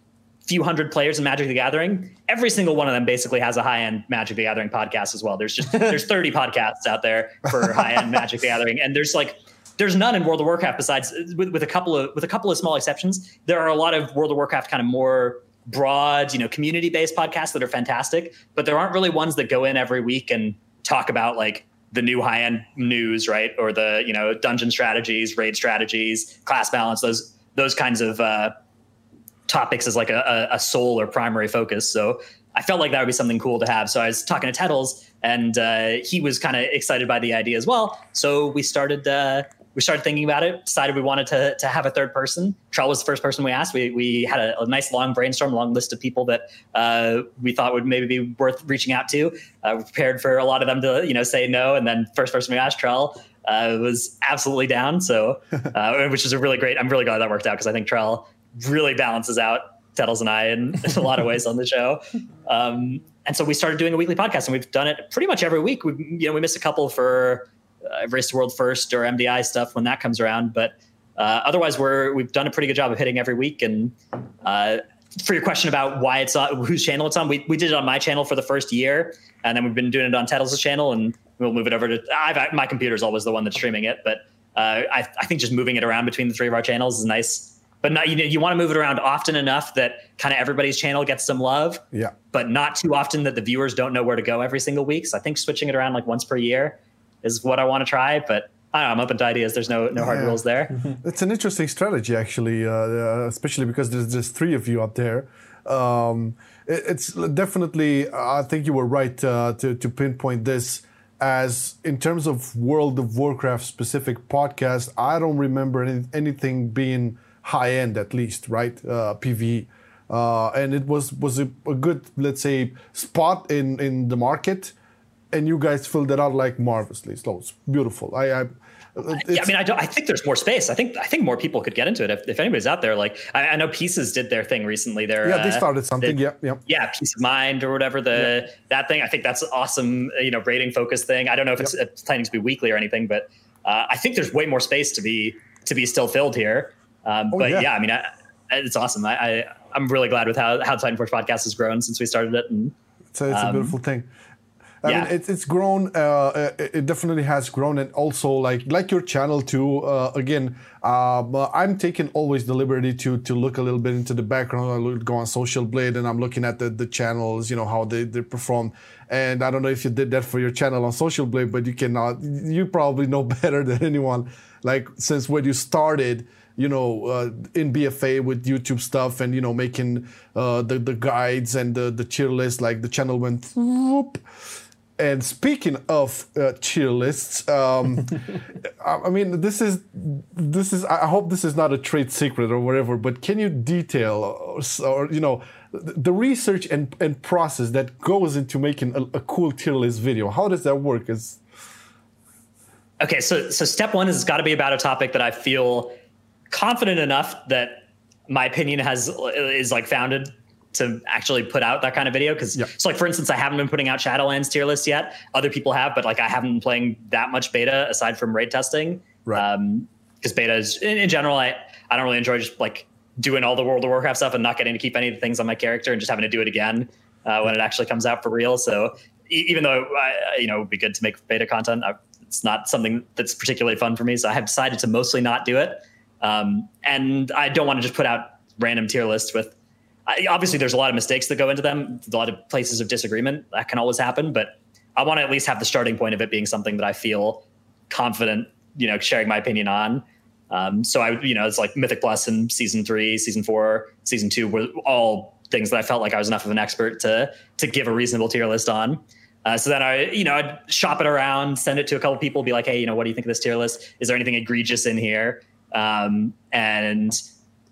few hundred players in Magic the Gathering, every single one of them basically has a high end Magic the Gathering podcast as well. There's just there's 30 podcasts out there for high end Magic the Gathering, and there's like there's none in World of Warcraft besides with, with a couple of with a couple of small exceptions. There are a lot of World of Warcraft kind of more broad, you know, community based podcasts that are fantastic, but there aren't really ones that go in every week and talk about like the new high end news, right, or the you know dungeon strategies, raid strategies, class balance, those those kinds of uh, topics as like a, a, sole or primary focus. So I felt like that would be something cool to have. So I was talking to Tettles, and uh, he was kind of excited by the idea as well. So we started uh, we started thinking about it, decided we wanted to, to have a third person. Trill was the first person we asked. We, we had a, a nice long brainstorm, long list of people that uh, we thought would maybe be worth reaching out to. Uh, we prepared for a lot of them to, you know, say no. And then first person we asked, Trill, uh, was absolutely down. So, uh, which is a really great, I'm really glad that worked out because I think Trill really balances out Tettles and I in, in a lot of ways on the show. Um, and so we started doing a weekly podcast and we've done it pretty much every week. We, you know, we missed a couple for uh, Race to World First or MDI stuff when that comes around, but uh, otherwise we're we've done a pretty good job of hitting every week. And uh, for your question about why it's on, whose channel it's on, we, we did it on my channel for the first year, and then we've been doing it on Tettles' channel, and we'll move it over to I've, my computer is always the one that's streaming it, but uh, I, I think just moving it around between the three of our channels is nice. But not, you know, you want to move it around often enough that kind of everybody's channel gets some love. Yeah. But not too often that the viewers don't know where to go every single week. So I think switching it around like once per year is what I want to try. But I don't know, I'm open to ideas. There's no no hard Yeah. rules there. It's an interesting strategy, actually, uh, uh, especially because there's there's three of you out there. Um, it- it's definitely. I think you were right uh, to to pinpoint this as in terms of World of Warcraft specific podcast. I don't remember any, anything being high end, at least, right? Uh, PVE. Uh, and it was was a, a good, let's say, spot in in the market, and you guys filled it out like marvelously. So it's beautiful. I, I yeah, I mean, I, don't, I think there's more space. I think I think more people could get into it if, if anybody's out there. Like I, I know Pieces did their thing recently. Their yeah, they uh, started something. they- yeah, yeah. yeah, peace of mind or whatever the that thing. I think that's awesome. You know, rating focus thing. I don't know if it's, it's planning to be weekly or anything, but uh, I think there's way more space to be to be still filled here. Um, Oh, but yeah. yeah. I mean, I, it's awesome. I, I I'm really glad with how how Titan Titanforge podcast has grown since we started it. And It's a, it's a beautiful thing. I yeah. mean, it's it's grown. Uh, uh, it definitely has grown, and also like like your channel too. Uh, again, um, uh, I'm taking always the liberty to to look a little bit into the background. I look, go on Social Blade, and I'm looking at the the channels. You know how they they perform. And I don't know if you did that for your channel on Social Blade, but you cannot. You probably know better than anyone. Like since when you started, you know, uh, in BFA with YouTube stuff and you know making uh, the the guides and the the tier list, like the channel went whoop. And speaking of uh, tier lists, um, I mean, this is this is. I hope this is not a trade secret or whatever. But can you detail or, or you know the research and, and process that goes into making a, a cool tier list video? How does that work? Is Okay, so so step one has got to be about a topic that I feel confident enough that my opinion has is like founded to actually put out that kind of video. Because Yeah. so like for instance, I haven't been putting out Shadowlands tier lists yet. Other people have, but like I haven't been playing that much beta aside from raid testing. Right. Um, because beta is in, in general, I I don't really enjoy just like doing all the World of Warcraft stuff and not getting to keep any of the things on my character and just having to do it again uh, when it actually comes out for real. So e- even though I, you know it would be good to make beta content, I, it's not something that's particularly fun for me. So I have decided to mostly not do it. Um, and I don't want to just put out random tier lists with. I, obviously, there's a lot of mistakes that go into them, a lot of places of disagreement that can always happen. But I want to at least have the starting point of it being something that I feel confident, you know, sharing my opinion on. Um, so I, you know, it's like Mythic Plus and season three, season four, season two were all things that I felt like I was enough of an expert to to give a reasonable tier list on. Uh, so then I, you know, I'd shop it around, send it to a couple people, be like, hey, you know, what do you think of this tier list? Is there anything egregious in here? Um, and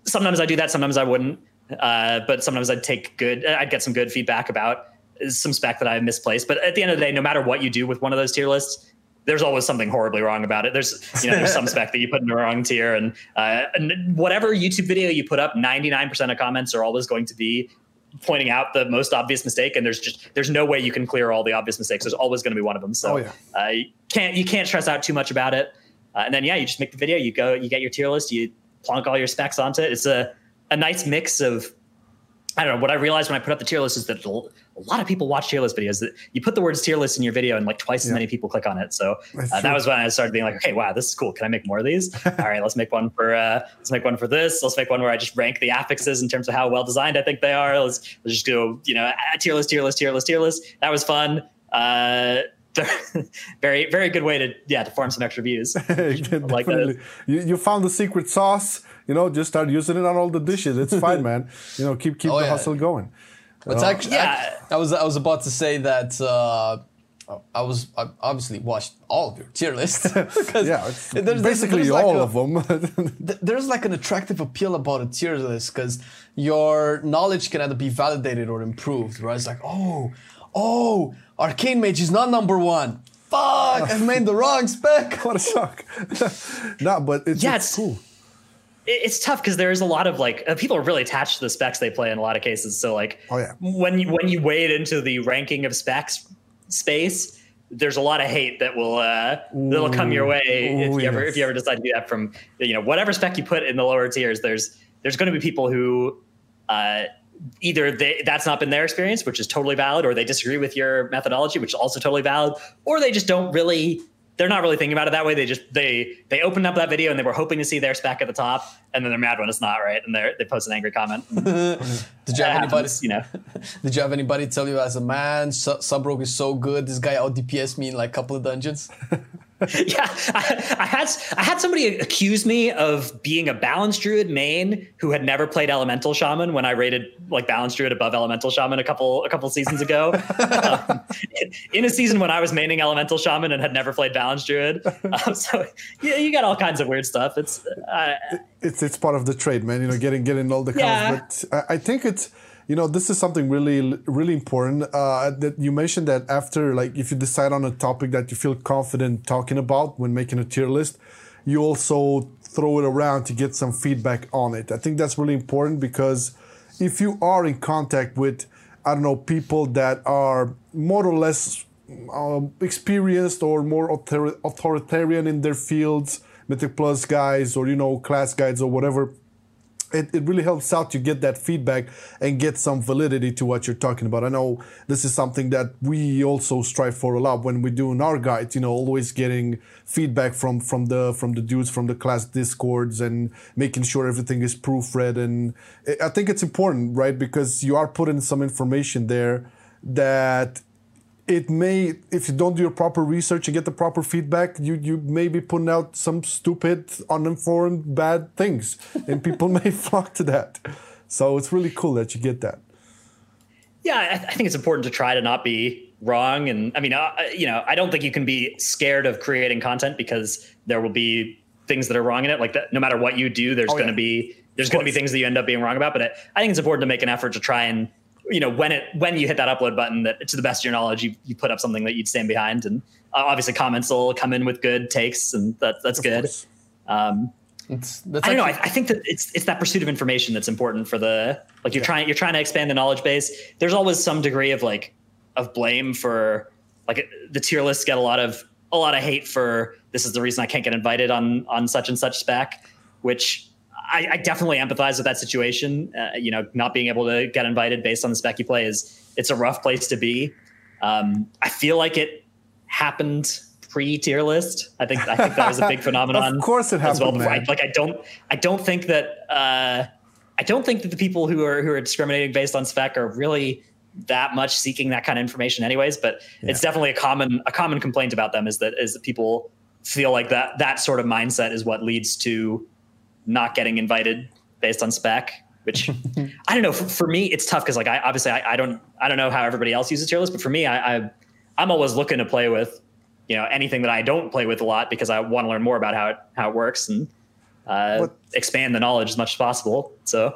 sometimes I do that, sometimes I wouldn't. Uh, but sometimes I'd take good, I'd get some good feedback about some spec that I misplaced. But at the end of the day, no matter what you do with one of those tier lists, there's always something horribly wrong about it. There's, you know, there's some spec that you put in the wrong tier, and, uh, and whatever YouTube video you put up, 99% of comments are always going to be pointing out the most obvious mistake, and there's just there's no way you can clear all the obvious mistakes. There's always going to be one of them. So Oh, yeah. uh, you can't you can't stress out too much about it. Uh, and then yeah, you just make the video. You go, you get your tier list. You plonk all your specs onto it. It's a a nice mix of I don't know. What I realized when I put up the tier list is that a lot of people watch tier list videos. That you put the words tier list in your video, and like twice as Yeah. many people click on it. So uh, that was when I started being like, okay, wow, this is cool. Can I make more of these? All right, let's make one for uh, let's make one for this. Let's make one where I just rank the affixes in terms of how well designed I think they are. Let's, let's just go, you know, tier list, tier list, tier list, tier list. That was fun. Uh, very, very good way to yeah to form some extra views. like You, you found the secret sauce. You know, just start using it on all the dishes. It's fine, man. You know, keep keep Oh, the yeah. hustle going. It's actually, Yeah. I, I was I was about to say that uh, I was I obviously watched all of your tier list because Yeah, it's there's- there's- basically there's like all a- of them. th- there's like an attractive appeal about a tier list because your knowledge can either be validated or improved. Right? It's like, oh, oh, Arcane Mage is not number one. Fuck, I've made the wrong spec. what a shock! no, but it's, Yeah, it's it's- cool. It- it's tough because there is a lot of like uh, people are really attached to the specs they play in a lot of cases. So like, Oh, yeah. when you when you wade into the ranking of specs space, there's a lot of hate that will uh, that'll come your way if Ooh, you ever if you ever decide to do that. From you know whatever spec you put in the lower tiers, there's there's going to be people who. Uh, Either they, that's not been their experience, which is totally valid, or they disagree with your methodology, which is also totally valid, or they just don't really they're not really thinking about it that way. They just they they opened up that video and they were hoping to see their spec at the top, and then they're mad when it's not right, and they they post an angry comment. Did you That have anybody? happens, you know. Did you have anybody tell you as a man, Su- Subrogue is so good? This guy out DPS me in like a couple of dungeons. yeah, I, I had I had somebody accuse me of being a balance druid main who had never played elemental shaman when I rated like balance druid above elemental shaman a couple a couple seasons ago. um, in a season when I was maining elemental shaman and had never played balance druid, um, so yeah, you got all kinds of weird stuff. It's uh, it's it's part of the trade, man. You know, getting getting all the Yeah. But I, I think it's you know this is something really really important. Uh, that you mentioned that after like if you decide on a topic that you feel confident talking about when making a tier list, you also throw it around to get some feedback on it. I think that's really important because if you are in contact with I don't know people that are more or less um, experienced or more author- authoritarian in their fields, Mythic Plus guys or you know class guides or whatever. It, it really helps out to get that feedback and get some validity to what you're talking about. I know this is something that we also strive for a lot when we do in our guides. You know, always getting feedback from from the from the dudes from the class discords and making sure everything is proofread. And I- I think it's important, right? Because you are putting some information there that it may if you don't do your proper research and get the proper feedback you you may be putting out some stupid uninformed bad things and people may flock to that so it's really cool that you get that yeah, I, I think it's important to try to not be wrong. And I mean, uh, you know, I don't think you can be scared of creating content because there will be things that are wrong in it. Like that, no matter what you do, there's Oh, going to yeah. be there's going to be things that you end up being wrong about. But I, I think it's important to make an effort to try and you know when it when you hit that upload button that to the best of your knowledge you, you put up something that you'd stand behind and uh, obviously comments will come in with good takes and that, that's good um, It's, that's I don't know. I, I think that it's it's that pursuit of information that's important for the like you're trying you're trying to expand the knowledge base. There's always some degree of like of blame for like the tier lists get a lot of a lot of hate for this is the reason I can't get invited on on such and such spec, which I, I definitely empathize with that situation. Uh, you know, not being able to get invited based on the spec you play is it's a rough place to be. Um, I feel like it happened pre tier list. I think I think that was a big phenomenon. Of course it as well. happened, I- like I don't I don't think that uh, I don't think that the people who are who are discriminating based on spec are really that much seeking that kind of information anyways but it's definitely a common a common complaint about them is that is that people feel like that that sort of mindset is what leads to not getting invited based on spec which i don't know for, for me it's tough because like i obviously I, I don't i don't know how everybody else uses tier list but for me I, I i'm always looking to play with you know anything that i don't play with a lot because i want to learn more about how it how it works and uh, expand the knowledge as much as possible so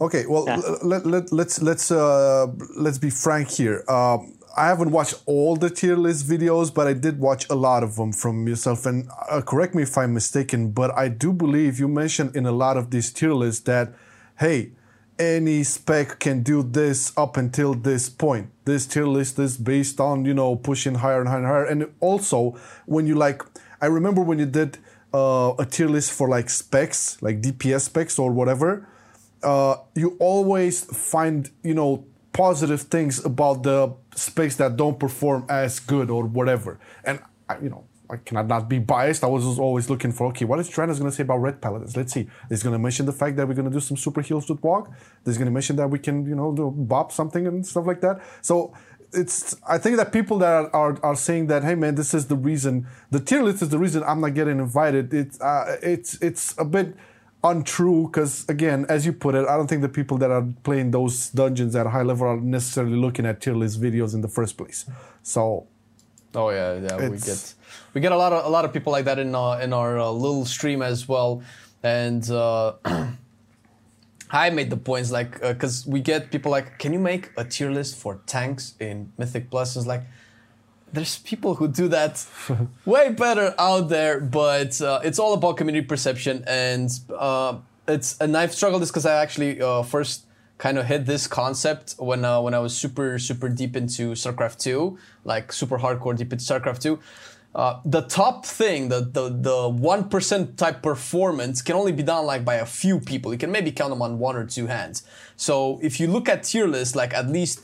Okay, well, Yeah. let, let, let's let's uh, let's be frank here. Um, I haven't watched all the tier list videos, but I did watch a lot of them from yourself. And uh, correct me if I'm mistaken, but I do believe you mentioned in a lot of these tier lists that, hey, any spec can do this up until this point. This tier list is based on you know pushing higher and higher and higher. And also, when you like, I remember when you did uh, a tier list for like specs, like DPS specs or whatever uh, you always find you know positive things about the space that don't perform as good or whatever. And I, you know, I cannot not be biased. I was always looking for okay, what is Travis going to say about Ret paladins? Let's see. He's going to mention the fact that we're going to do some super heals with walk. He's going to mention that we can you know do bop something and stuff like that. So. It's. I think that people that are, are, are saying that, hey man, this is the reason. The tier list is the reason I'm not getting invited. It's. Uh, it's. It's a bit untrue because again as you put it i don't think the people that are playing those dungeons at a high level are necessarily looking at tier list videos in the first place so Oh yeah, yeah. We get we get a lot of a lot of people like that in uh, in our uh, little stream as well, and uh, I made the points like because we get people like, can you make a tier list for tanks in Mythic Plus? is like there's people who do that way better out there, but uh, it's all about community perception, and uh, it's and I've struggled this because I actually uh, first kind of hit this concept when uh, when I was super super deep into StarCraft two, like super hardcore deep into StarCraft two. Uh, the top thing, the the the one percent type performance can only be done like by a few people. You can maybe count them on one or two hands. So if you look at tier lists, like at least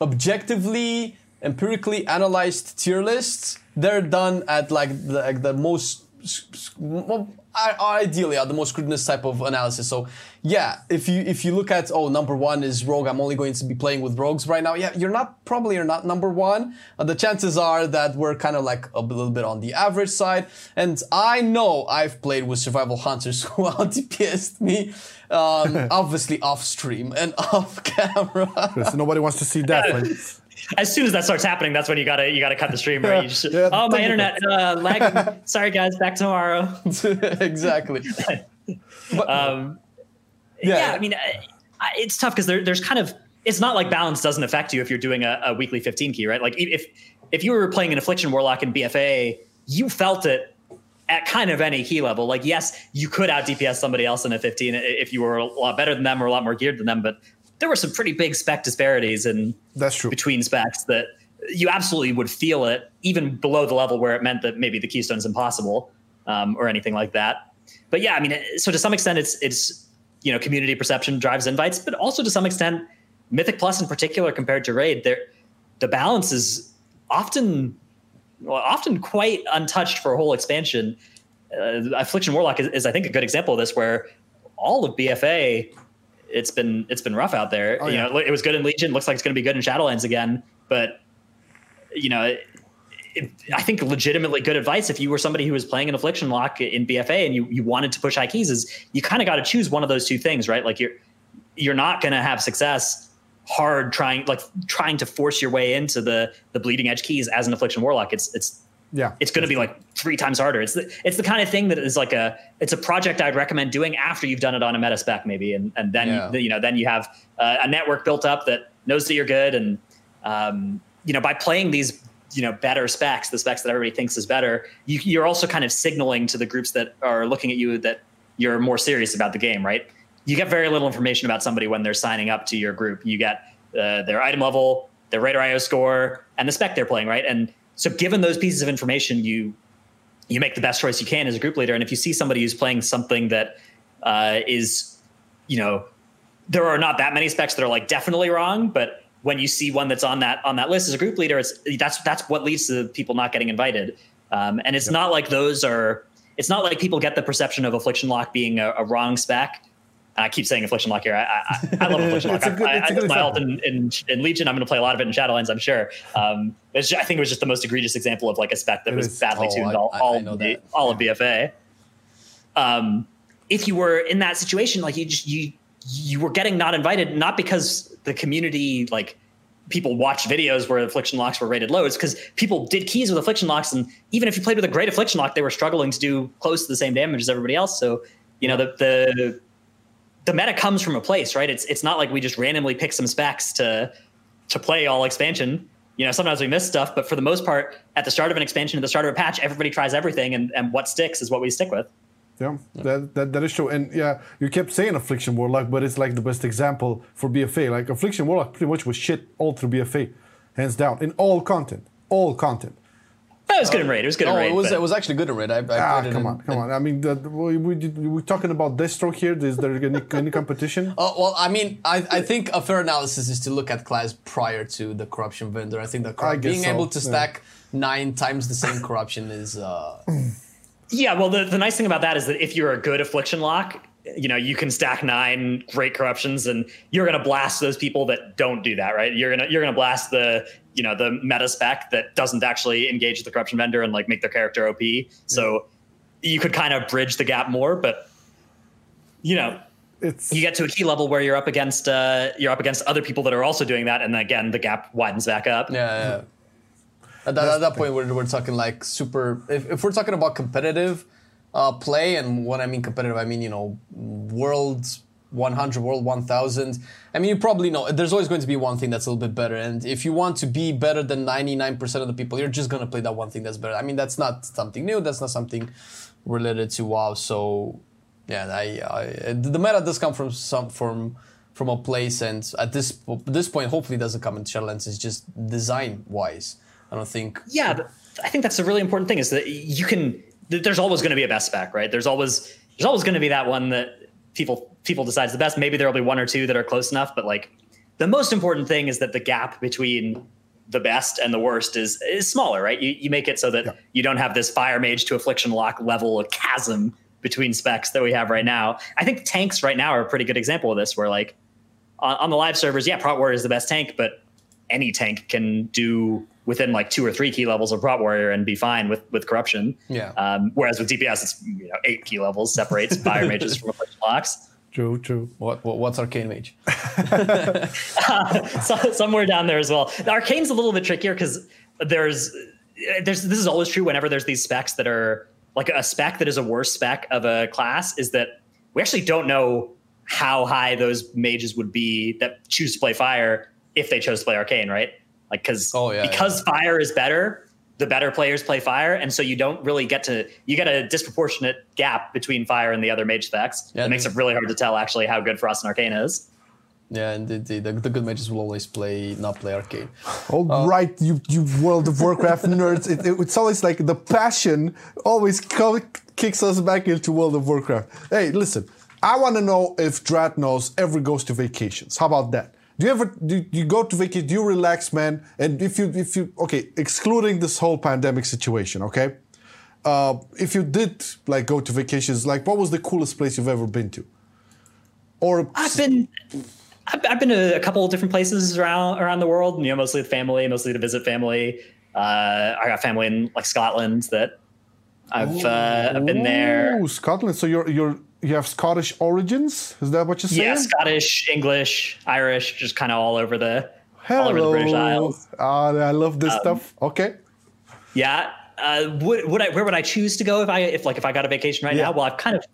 objectively empirically analyzed tier lists they're done at like the, like the most s- s- well, ideally at the most scrutinous type of analysis. So yeah if you if you look at oh number one is rogue i'm only going to be playing with rogues right now yeah you're not probably you're not number one. Uh, the chances are that we're kind of like a little bit on the average side. And i know i've played with survival hunters who out dps'd me um, obviously off stream and off camera Because nobody wants to see that. Like, As soon as that starts happening, that's when you gotta you gotta cut the stream. Right? You just, Yeah, oh, my internet uh, lagging. Sorry, guys. Back tomorrow. exactly. Um, yeah. I mean, I, I, it's tough because there, there's kind of it's not like balance doesn't affect you if you're doing a, a weekly 15 key, right? Like if if you were playing an affliction warlock in BFA, you felt it at kind of any key level. Like yes, you could out DPS somebody else in a 15 if you were a lot better than them or a lot more geared than them, but there were some pretty big spec disparities in That's true. between specs that you absolutely would feel it even below the level where it meant that maybe the keystone is impossible um, or anything like that. But yeah, I mean, so to some extent, it's it's you know community perception drives invites, but also to some extent, Mythic Plus in particular compared to Raid, there the balance is often well, often quite untouched for a whole expansion. Uh, Affliction Warlock is, is, I think, a good example of this, where all of BFA, it's been it's been rough out there. Oh, you yeah. know, it was good in Legion. Looks like it's going to be good in Shadowlands again. But you know, it, it, I think legitimately good advice if you were somebody who was playing an Affliction Lock in BFA and you you wanted to push high keys is you kind of got to choose one of those two things, right? Like you're you're not going to have success hard trying like trying to force your way into the the bleeding edge keys as an affliction warlock it's it's Yeah. it's going to be like three times harder it's the it's the kind of thing that is like a it's a project i'd recommend doing after you've done it on a meta spec maybe and and then Yeah. you, know then you have uh, a network built up that knows that you're good and um, you know by playing these you know better specs the specs that everybody thinks is better you, you're also kind of signaling to the groups that are looking at you that you're more serious about the game right you get very little information about somebody when they're signing up to your group you get uh, their item level their Raider.IO score and the spec they're playing right and so given those pieces of information you you make the best choice you can as a group leader and if you see somebody who's playing something that uh, is you know there are not that many specs that are like definitely wrong, but when you see one that's on that on that list as a group leader, it's that's that's what leads to people not getting invited. Um, and it's not like those are. It's not like people get the perception of Affliction Lock being a, a wrong spec. I keep saying Affliction Lock here. I, I, I love Affliction Lock. Good- I, it's a I, good I my ult in, in, in Legion. I'm going to play a lot of it in Shadowlands. I'm sure. Um, it's ju- I think it was just the most egregious example of like a spec that It was is. badly Oh, tuned I- all, I- all, I of the, that. all of BFA um, if you were in that situation, like you just you you were getting not invited, not because the community like people watched videos where affliction locks were rated low. It's because people did keys with affliction locks, and even if you played with a great affliction lock, they were struggling to do close to the same damage as everybody else. So you know the the the meta comes from a place, right? It's it's not like we just randomly pick some specs to to play all expansion. You know, sometimes we miss stuff, but for the most part, at the start of an expansion, at the start of a patch, everybody tries everything, and, and what sticks is what we stick with. Yeah, that, that that is true. And yeah, you kept saying Affliction Warlock, but it's like the best example for BFA. Like Affliction Warlock pretty much was shit all through BFA, hands down, in all content, all content. That was good in raid. It was good in Oh, raid. it was but- it was actually good in Red. I, I Ah, played it come in- on, come in- on. I mean, the, we, we, did- we're talking about Deathstroke here. Is there any, any competition? Oh well, I mean, I, I think a fair analysis is to look at class prior to the corruption vendor. I think that I guess being so, able to yeah. stack nine times the same corruption is uh, yeah, well, the, the nice thing about that is that if you're a good affliction lock, you know, you can stack nine great corruptions and you're going to blast those people that don't do that, right? You're going to, you're going to blast the, you know, the meta spec that doesn't actually engage the corruption vendor and like make their character OP. So you could kind of bridge the gap more, but you know, It's you get to a key level where you're up against, uh, you're up against other people that are also doing that. And then again, the gap widens back up. yeah, yeah. At that, at that point, we're, we're talking like super. If, if we're talking about competitive uh, play, and when I mean competitive, I mean you know world 100, world 1000. I mean you probably know there's always going to be one thing that's a little bit better, and if you want to be better than 99% of the people, you're just gonna play that one thing that's better. I mean that's not something new. That's not something related to WoW. So yeah, I, I the meta does come from some from from a place, and at this this point, hopefully, doesn't come in Shadowlands. It's just design wise. I don't think. Yeah, I think that's a really important thing. Is that you can. There's always going to be a best spec, right? There's always there's always going to be that one that people people decides the best. Maybe there'll be one or two that are close enough, but like the most important thing is that the gap between the best and the worst is is smaller, right? You you make it so that yeah. you don't have this fire mage to affliction lock level chasm between specs that we have right now. I think tanks right now are a pretty good example of this, where like on, on the live servers, yeah, Prot Warrior is the best tank, but any tank can do within like two or three key levels of Prot Warrior and be fine with with corruption. Yeah. Um, whereas with DPS, it's you know eight key levels separates fire mages from affliction locks. True, true. What, what what's arcane mage? uh, so, somewhere down there as well. The arcane's a little bit trickier because there's there's this is always true whenever there's these specs that are like a spec that is a worse spec of a class is that we actually don't know how high those mages would be that choose to play fire if they chose to play arcane, right? Like because oh, yeah, because yeah. fire is better, the better players play fire, and so you don't really get to you get a disproportionate gap between fire and the other mage specs. Yeah, it makes it really hard to tell actually how good Frost and Arcane is. Yeah, and the, the, the, good mages will always play not play arcane. All uh, right, you you World of Warcraft nerds. It, it, it's always like the passion always co- kicks us back into World of Warcraft. Hey, listen, I want to know if Dratnos ever goes to vacations. How about that? Do you ever do you go to vacation? Do you relax, man? And if you if you okay, excluding this whole pandemic situation, okay. Uh, if you did like go to vacations, like what was the coolest place you've ever been to? Or I've been I've, I've, been to a couple of different places around around the world. You know, mostly with family, mostly to visit family. Uh, I got family in like Scotland that I've uh, I've been there. Ooh, Scotland. So you're you're you have Scottish origins. Is that what you're saying? Yeah, Scottish, English, Irish, just kind of all over the Hello. all over the British Isles. Ah, I love this um, stuff. Okay. Yeah. Uh, would, would I? Where would I choose to go if I if like if I got a vacation right yeah. now? Well, I've kind of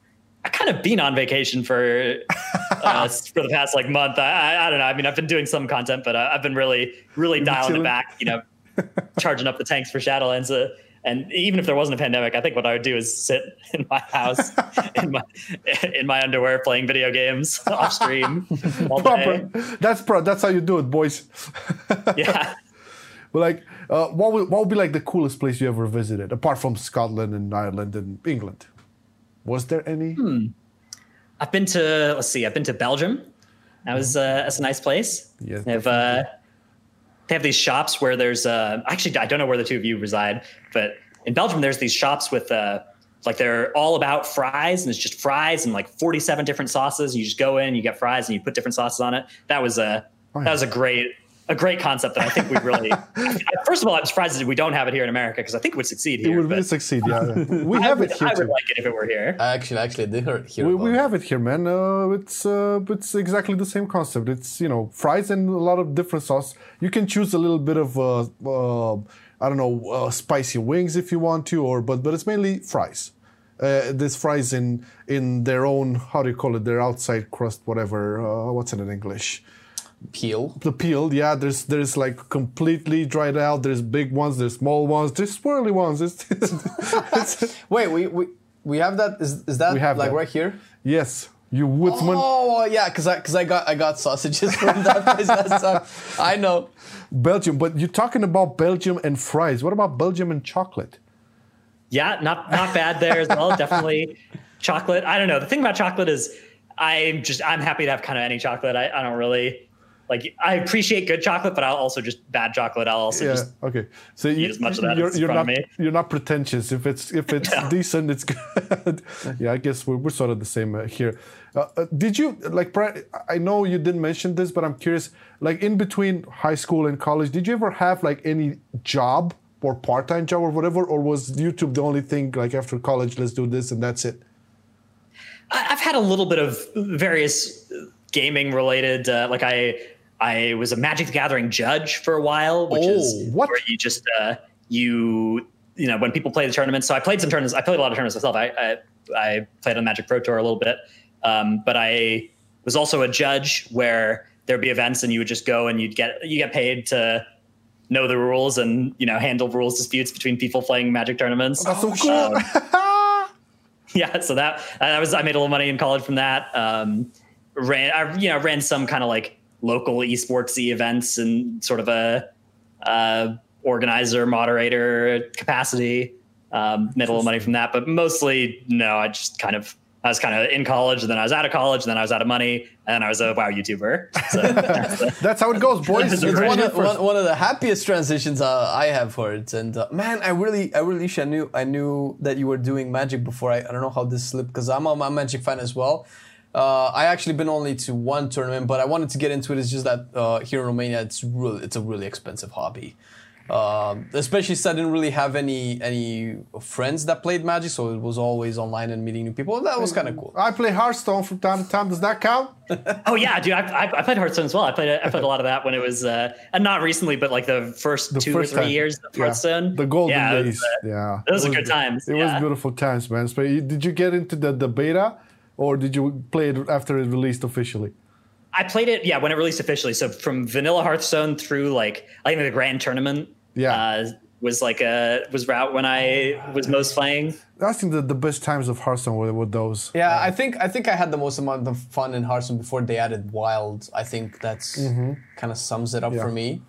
I kind of been on vacation for uh, for the past like month. I, I, I don't know. I mean, I've been doing some content, but uh, I've been really really dialing it back. You know, charging up the tanks for Shadowlands. Uh, and even if there wasn't a pandemic, I think what I would do is sit in my house in my in my underwear playing video games off stream day. That's pro. That's how you do it, boys. yeah. But like, uh, what would what would be like the coolest place you ever visited, apart from Scotland and Ireland and England? Was there any? Hmm. I've been to let's see, I've been to Belgium. That was uh, that's a nice place. Yeah, have uh, they have these shops where there's uh, actually I don't know where the two of you reside, but in Belgium there's these shops with uh, like they're all about fries and it's just fries and like 47 different sauces. You just go in, you get fries, and you put different sauces on it. That was a oh, yeah. that was a great a great concept that I think we really. first of all, I'm surprised that we don't have it here in America because I think it would succeed here. It would really succeed, yeah. we have would, it here I would too. like it if it were here. Actually, actually, I did hear. We, we have it here, man. Uh, it's uh, it's exactly the same concept. It's you know fries and a lot of different sauce. You can choose a little bit of uh, uh I don't know uh, spicy wings if you want to, or but but it's mainly fries. Uh, this fries in in their own how do you call it? Their outside crust, whatever. Uh, what's it in English? Peel. The peel, yeah. There's there's like completely dried out. There's big ones. There's small ones. There's swirly ones. It's, it's, it's, Wait, we, we we have that. Is is that we have like that. right here? Yes. You woodsman. Oh yeah, because I because I got I got sausages from that place last time. I know. Belgium, but you're talking about Belgium and fries. What about Belgium and chocolate? Yeah, not not bad there as well. Definitely chocolate. I don't know. The thing about chocolate is I'm just I'm happy to have kind of any chocolate. I, I don't really like I appreciate good chocolate, but I'll also just bad chocolate. I'll also yeah, just okay. So you, as much of that you're, as you're not you're not pretentious. If it's if it's yeah. decent, it's good. yeah, I guess we're, we're sort of the same uh, here. Uh, uh, did you like? I know you didn't mention this, but I'm curious. Like in between high school and college, did you ever have like any job or part time job or whatever, or was YouTube the only thing? Like after college, let's do this and that's it. I've had a little bit of various gaming related. Uh, like I I was a Magic the Gathering judge for a while, which oh, is what? where you just uh, you you know when people play the tournaments. So I played some tournaments. I played a lot of tournaments myself. I I, I played on Magic Pro Tour a little bit, um, but I was also a judge where there'd be events and you would just go and you'd get you get paid to know the rules and you know handle rules disputes between people playing Magic tournaments. That's so cool. Um, yeah, so that I was I made a little money in college from that. Um, ran I you know ran some kind of like local esportsy events and sort of a uh, organizer moderator capacity. Um, made a little money from that, but mostly no. I just kind of I was kind of in college, and then I was out of college, and then I was out of money, and I was a WoW YouTuber. So that's the- That's how it goes, boys. It's You It's heard one of, one, one of the happiest transitions uh, I have heard, and uh, man, I really, I really wish I knew, I knew that you were doing Magic before. I, I don't know how this slipped because I'm a, I'm a Magic fan as well. Uh, I actually been only to one tournament, but I wanted to get into it. It's just that uh, here in Romania, it's really, it's a really expensive hobby. Um, especially since I didn't really have any any friends that played Magic, so it was always online and meeting new people. That was kind of cool. I play Hearthstone from time to time. Does that count? oh yeah, dude, I, I, I played Hearthstone as well. I played I played a lot of that when it was, uh, and not recently, but like the first The two first or three time. years of Yeah. Hearthstone. The golden yeah, it was, days. uh, yeah. those It are was good be- times, It yeah. was beautiful times, man. But did you get into the, the beta or did you play it after it released officially? I played it, yeah, when it released officially. So from vanilla Hearthstone through like I think the grand tournament, Yeah. uh, was like a was route when I was most playing. I think the, the best times of Hearthstone were, were those. Yeah, I think I think I had the most amount of fun in Hearthstone before they added Wild. I think that's kind of sums it up Yeah. for me.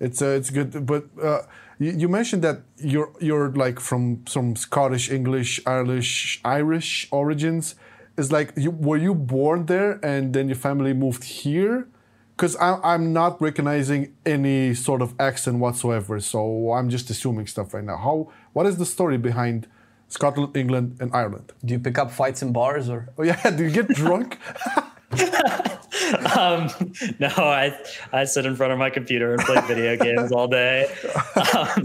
It's uh, it's good, but uh, you, you mentioned that you're you're like from some Scottish, English, Irish, Irish origins. Is like you were you born there and then your family moved here? Because I'm not recognizing any sort of accent whatsoever, so I'm just assuming stuff right now. How what is the story behind Scotland, England, and Ireland? Do you pick up fights in bars or? Oh yeah, do you get drunk? Um, no, I I sit in front of my computer and play video games all day. Um,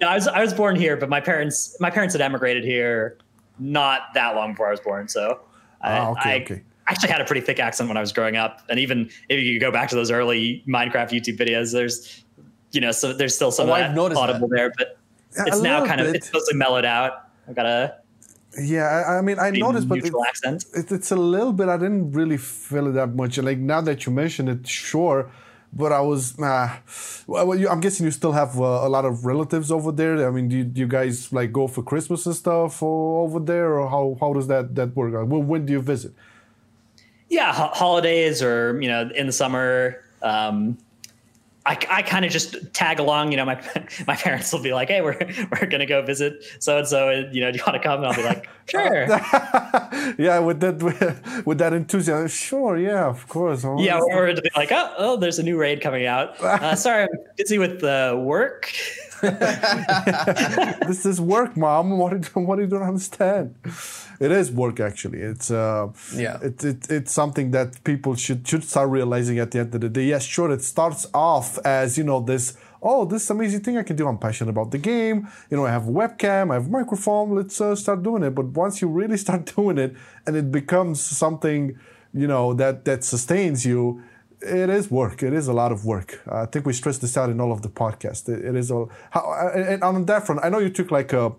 no, I was I was born here, but my parents my parents had emigrated here not that long before I was born. So Ah, okay, I okay. actually had a pretty thick accent when I was growing up, and even if you go back to those early Minecraft YouTube videos, there's you know so there's still some Oh, of that audible that. there, but Yeah, it's now kind of bit. it's mostly mellowed out. I've got a yeah, I, I mean I noticed, but it- accent. It, it's a little bit. I didn't really feel it that much. Like now that you mention it, sure. But I was nah. Well, you, I'm guessing you still have uh, a lot of relatives over there. I mean, do you, do you guys like go for Christmas and stuff over there, or how, how does that that work? When do you visit? yeah ho- holidays or you know in the summer um I, I kind of just tag along, you know. My my parents will be like, "Hey, we're we're gonna go visit so and so, and you know, do you want to come?" And I'll be like, "Sure." yeah, with that with that enthusiasm, sure, yeah, of course. Oh, yeah, or to be like, "Oh, oh, there's a new raid coming out. Uh, sorry, I'm busy with uh, work." this is work, mom. What do you, what do you don't understand? It is work, actually. It's uh, Yeah. It, it, it's something that people should should start realizing at the end of the day. Yes, sure. It starts off as you know this. Oh, this is amazing thing I can do. I'm passionate about the game. You know, I have a webcam, I have a microphone. Let's uh, start doing it. But once you really start doing it, and it becomes something, you know, that that sustains you, it is work. It is a lot of work. I think we stress this out in all of the podcasts. It, it is all. How, and on that front, I know you took like a,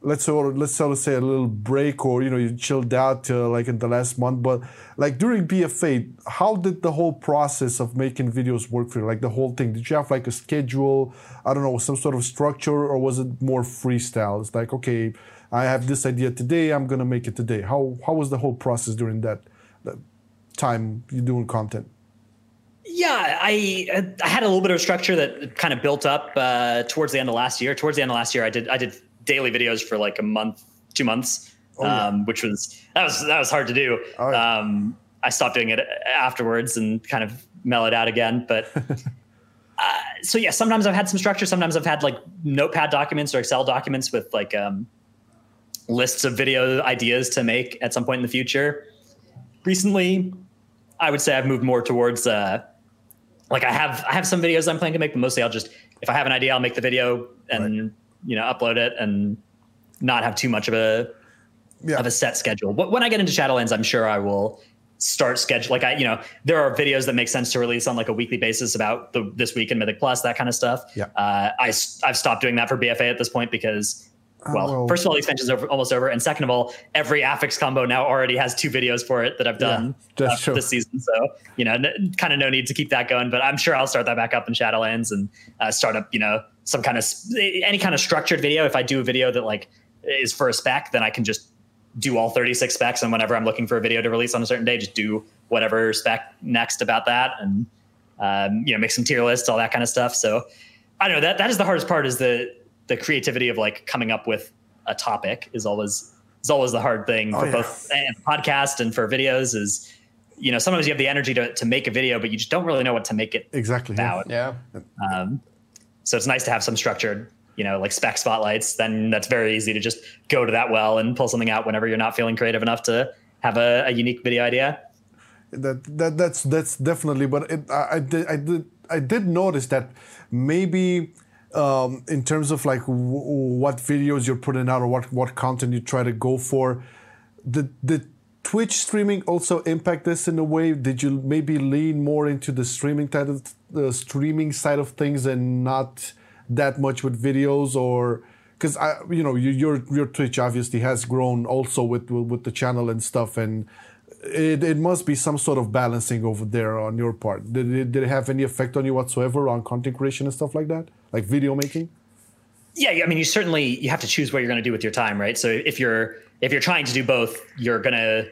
let's of, let's sort of say a little break, or you know, you chilled out uh, like in the last month. But like during BFA, how did the whole process of making videos work for you? Like the whole thing. Did you have like a schedule? I don't know, some sort of structure, or was it more freestyle? It's like okay, I have this idea today. I'm gonna make it today. How how was the whole process during that, that time you doing content? Yeah, I I had a little bit of structure that kind of built up uh, towards the end of last year. Towards the end of last year, I did I did daily videos for like a month, two months, yeah. um, which was that was that was hard to do. Oh, yeah. um, I stopped doing it afterwards and kind of mellowed out again. But uh, so yeah, sometimes I've had some structure. Sometimes I've had like Notepad documents or Excel documents with like um, lists of video ideas to make at some point in the future. Recently, I would say I've moved more towards uh, like I have I have some videos I'm planning to make, but mostly I'll just if I have an idea, I'll make the video and you know upload it and not have too much of a Yeah. of a set schedule. But when I get into Shadowlands, I'm sure I will start schedule like I you know there are videos that make sense to release on like a weekly basis about the this week in Mythic Plus that kind of stuff. Yeah. Uh, I've stopped doing that for BFA at this point because. Well, well- first of all, the extension's over, almost over, and second of all, every affix combo now already has two videos for it that I've done that's uh, this season. So you know, n- kind of no need to keep that going. But I'm sure I'll start that back up in Shadowlands and uh, start up, you know, some kind of any kind of structured video. If I do a video that like is for a spec, then I can just do all 36 specs, and whenever I'm looking for a video to release on a certain day, just do whatever spec next about that, and um, you know, make some tier lists, all that kind of stuff. So I don't know that that is the hardest part is the the creativity of like coming up with a topic is always is always the hard thing for yeah. both and podcast and for videos is you know sometimes you have the energy to, to make a video but you just don't really know what to make it Exactly. yeah. about Yeah. um, so it's nice to have some structured you know like spec spotlights then that's very easy to just go to that well and pull something out whenever you're not feeling creative enough to have a, a unique video idea that that that's that's definitely but it, I, I did i did i did notice that maybe um, in terms of like w- what videos you're putting out or what what content you try to go for The the twitch streaming also impact this in a way? Did you maybe lean more into the streaming side of the streaming side of things and not that much with videos? Or because I, you know, you, your your Twitch obviously has grown also with with the channel and stuff, and it, it must be some sort of balancing over there on your part. Did it, did it have any effect on you whatsoever on content creation and stuff like that, like video making? yeah i mean you certainly you have to choose what you're going to do with your time right so if you're if you're trying to do both you're going to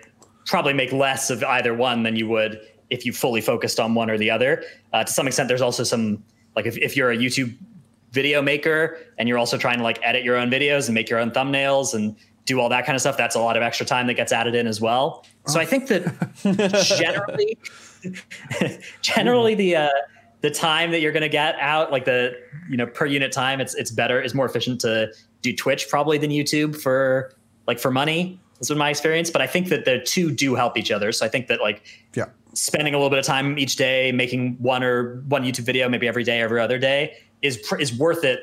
probably make less of either one than you would if you fully focused on one or the other uh, to some extent there's also some like if, if you're a youtube video maker and you're also trying to like edit your own videos and make your own thumbnails and do all that kind of stuff that's a lot of extra time that gets added in as well. So i think that generally generally the uh the time that you're going to get out like the you know per unit time it's it's better is more efficient to do twitch probably than youtube for like for money. Has been my experience but i think that the two do help each other. So i think that like Yeah, spending a little bit of time each day making one or one youtube video maybe every day every other day is pr- is worth it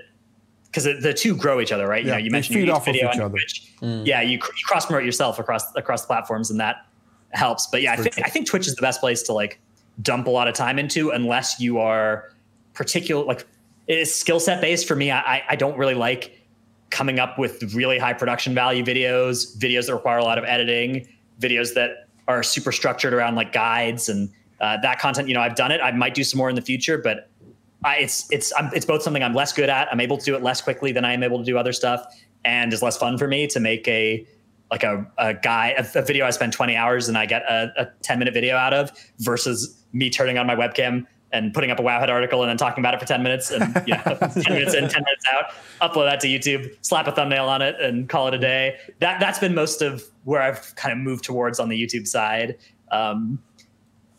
because the, the two grow each other right? You Yeah, know you mentioned feed your off of video each on other. twitch. Yeah you, you cross promote yourself across across the platforms and that helps. But yeah I think, I think twitch is the best place to like dump a lot of time into unless you are particular like it's skill set based for me. I, I- I don't really like coming up with really high production value videos videos that require a lot of editing videos that are super structured around like guides and uh, that content. You know i've done it. I might do some more in the future but I, it's it's I'm, it's both something i'm less good at i'm able to do it less quickly than i am able to do other stuff and is less fun for me to make a like a, a guy a, a video i spend 20 hours and i get a, a 10 minute video out of versus me turning on my webcam and putting up a wowhead article and then talking about it for 10 minutes and you know 10 minutes in 10 minutes out upload that to youtube slap a thumbnail on it and call it a day. That that's been most of where i've kind of moved towards on the youtube side. Um,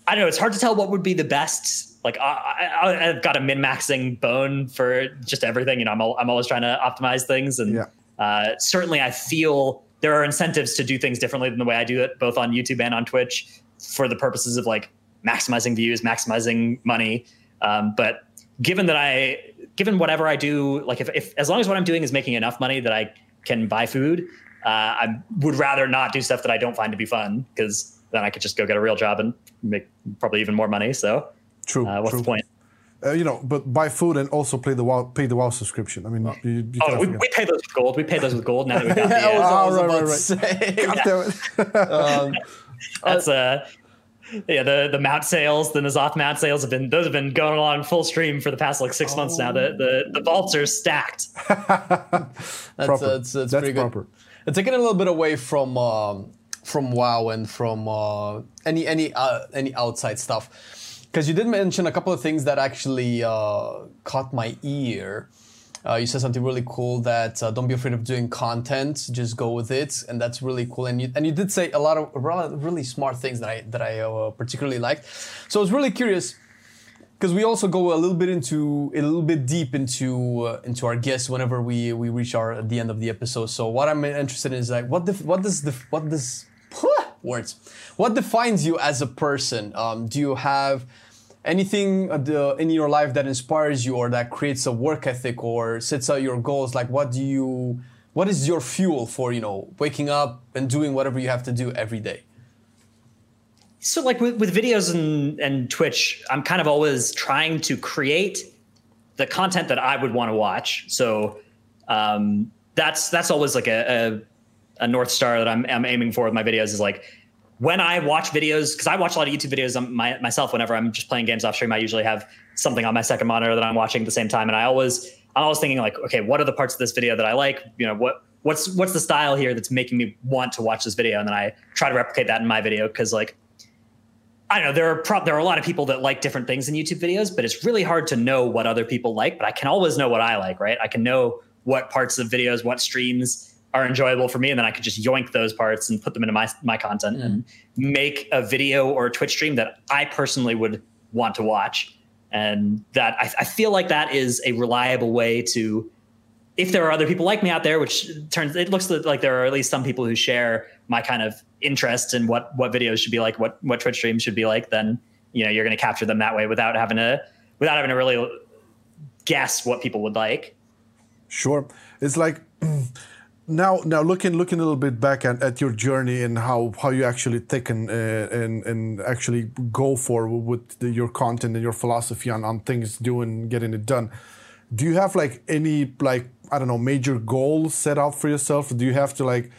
I don't know. It's hard to tell what would be the best. Like I, I, I've got a min maxing bone for just everything. You know, I'm al- I'm always trying to optimize things, and Yeah. uh, certainly I feel there are incentives to do things differently than the way I do it, both on YouTube and on Twitch, for the purposes of like maximizing views, maximizing money. Um, but given that I, given whatever I do, like if, if as long as what I'm doing is making enough money that I can buy food, uh, I would rather not do stuff that I don't find to be fun because then I could just go get a real job and make probably even more money. So, true. uh, what's true. the point? Uh, you know, but buy food and also play the WoW, pay the WoW subscription. I mean, you, you Oh, we, we pay those with gold. We pay those with gold now that we got the. I was, Uh, I was right, about right, to say. God damn it. Um, that's uh, yeah. The the mount sales, the N'Zoth mount sales have been those have been going along full stream for the past like six months now. The the the vaults are stacked. That's Proper. that's, that's, That's pretty good. proper. And taking a little bit away from um, from WoW and from uh, any any uh, any outside stuff, because you did mention a couple of things that actually uh, caught my ear. Uh, you said something really cool that uh, don't be afraid of doing content, just go with it, and that's really cool. And you and you did say a lot of really, smart things that I that I uh, particularly liked. So I was really curious because we also go a little bit into a little bit deep into uh, into our guests whenever we we reach our the end of the episode. So what I'm interested in is like what def- what does the what does words what defines you as a person? Um, do you have anything uh, in your life that inspires you or that creates a work ethic or sets out your goals? Like what do you what is your fuel for you know waking up and doing whatever you have to do every day? so like with, with videos and, and Twitch, I'm kind of always trying to create the content that I would want to watch. So um, that's that's always like a, a, a north star that I'm, I'm aiming for with my videos is like when I watch videos because I watch a lot of YouTube videos on my, myself. Whenever I'm just playing games off stream, I usually have something on my second monitor that I'm watching at the same time, and I always I'm always thinking like, okay, what are the parts of this video that I like? You know, what what's what's the style here that's making me want to watch this video, and then I try to replicate that in my video because like I don't know. There are pro- there are a lot of people that like different things in YouTube videos, but it's really hard to know what other people like. But I can always know what I like, right? I can know what parts of videos, what streams are enjoyable for me, and then I could just yoink those parts and put them into my my content mm. and make a video or a Twitch stream that I personally would want to watch. And that I, I feel like that is a reliable way to if there are other people like me out there, which turns it looks like there are at least some people who share my kind of interest in what what videos should be like, what what Twitch streams should be like, then you know you're going to capture them that way without having to without having to really guess what people would like. Sure, it's like now now looking looking a little bit back at, at your journey and how how you actually take and uh, and and actually go for with the, your content and your philosophy on on things doing getting it done. Do you have like any like i don't know major goals set out for yourself? Do you have to like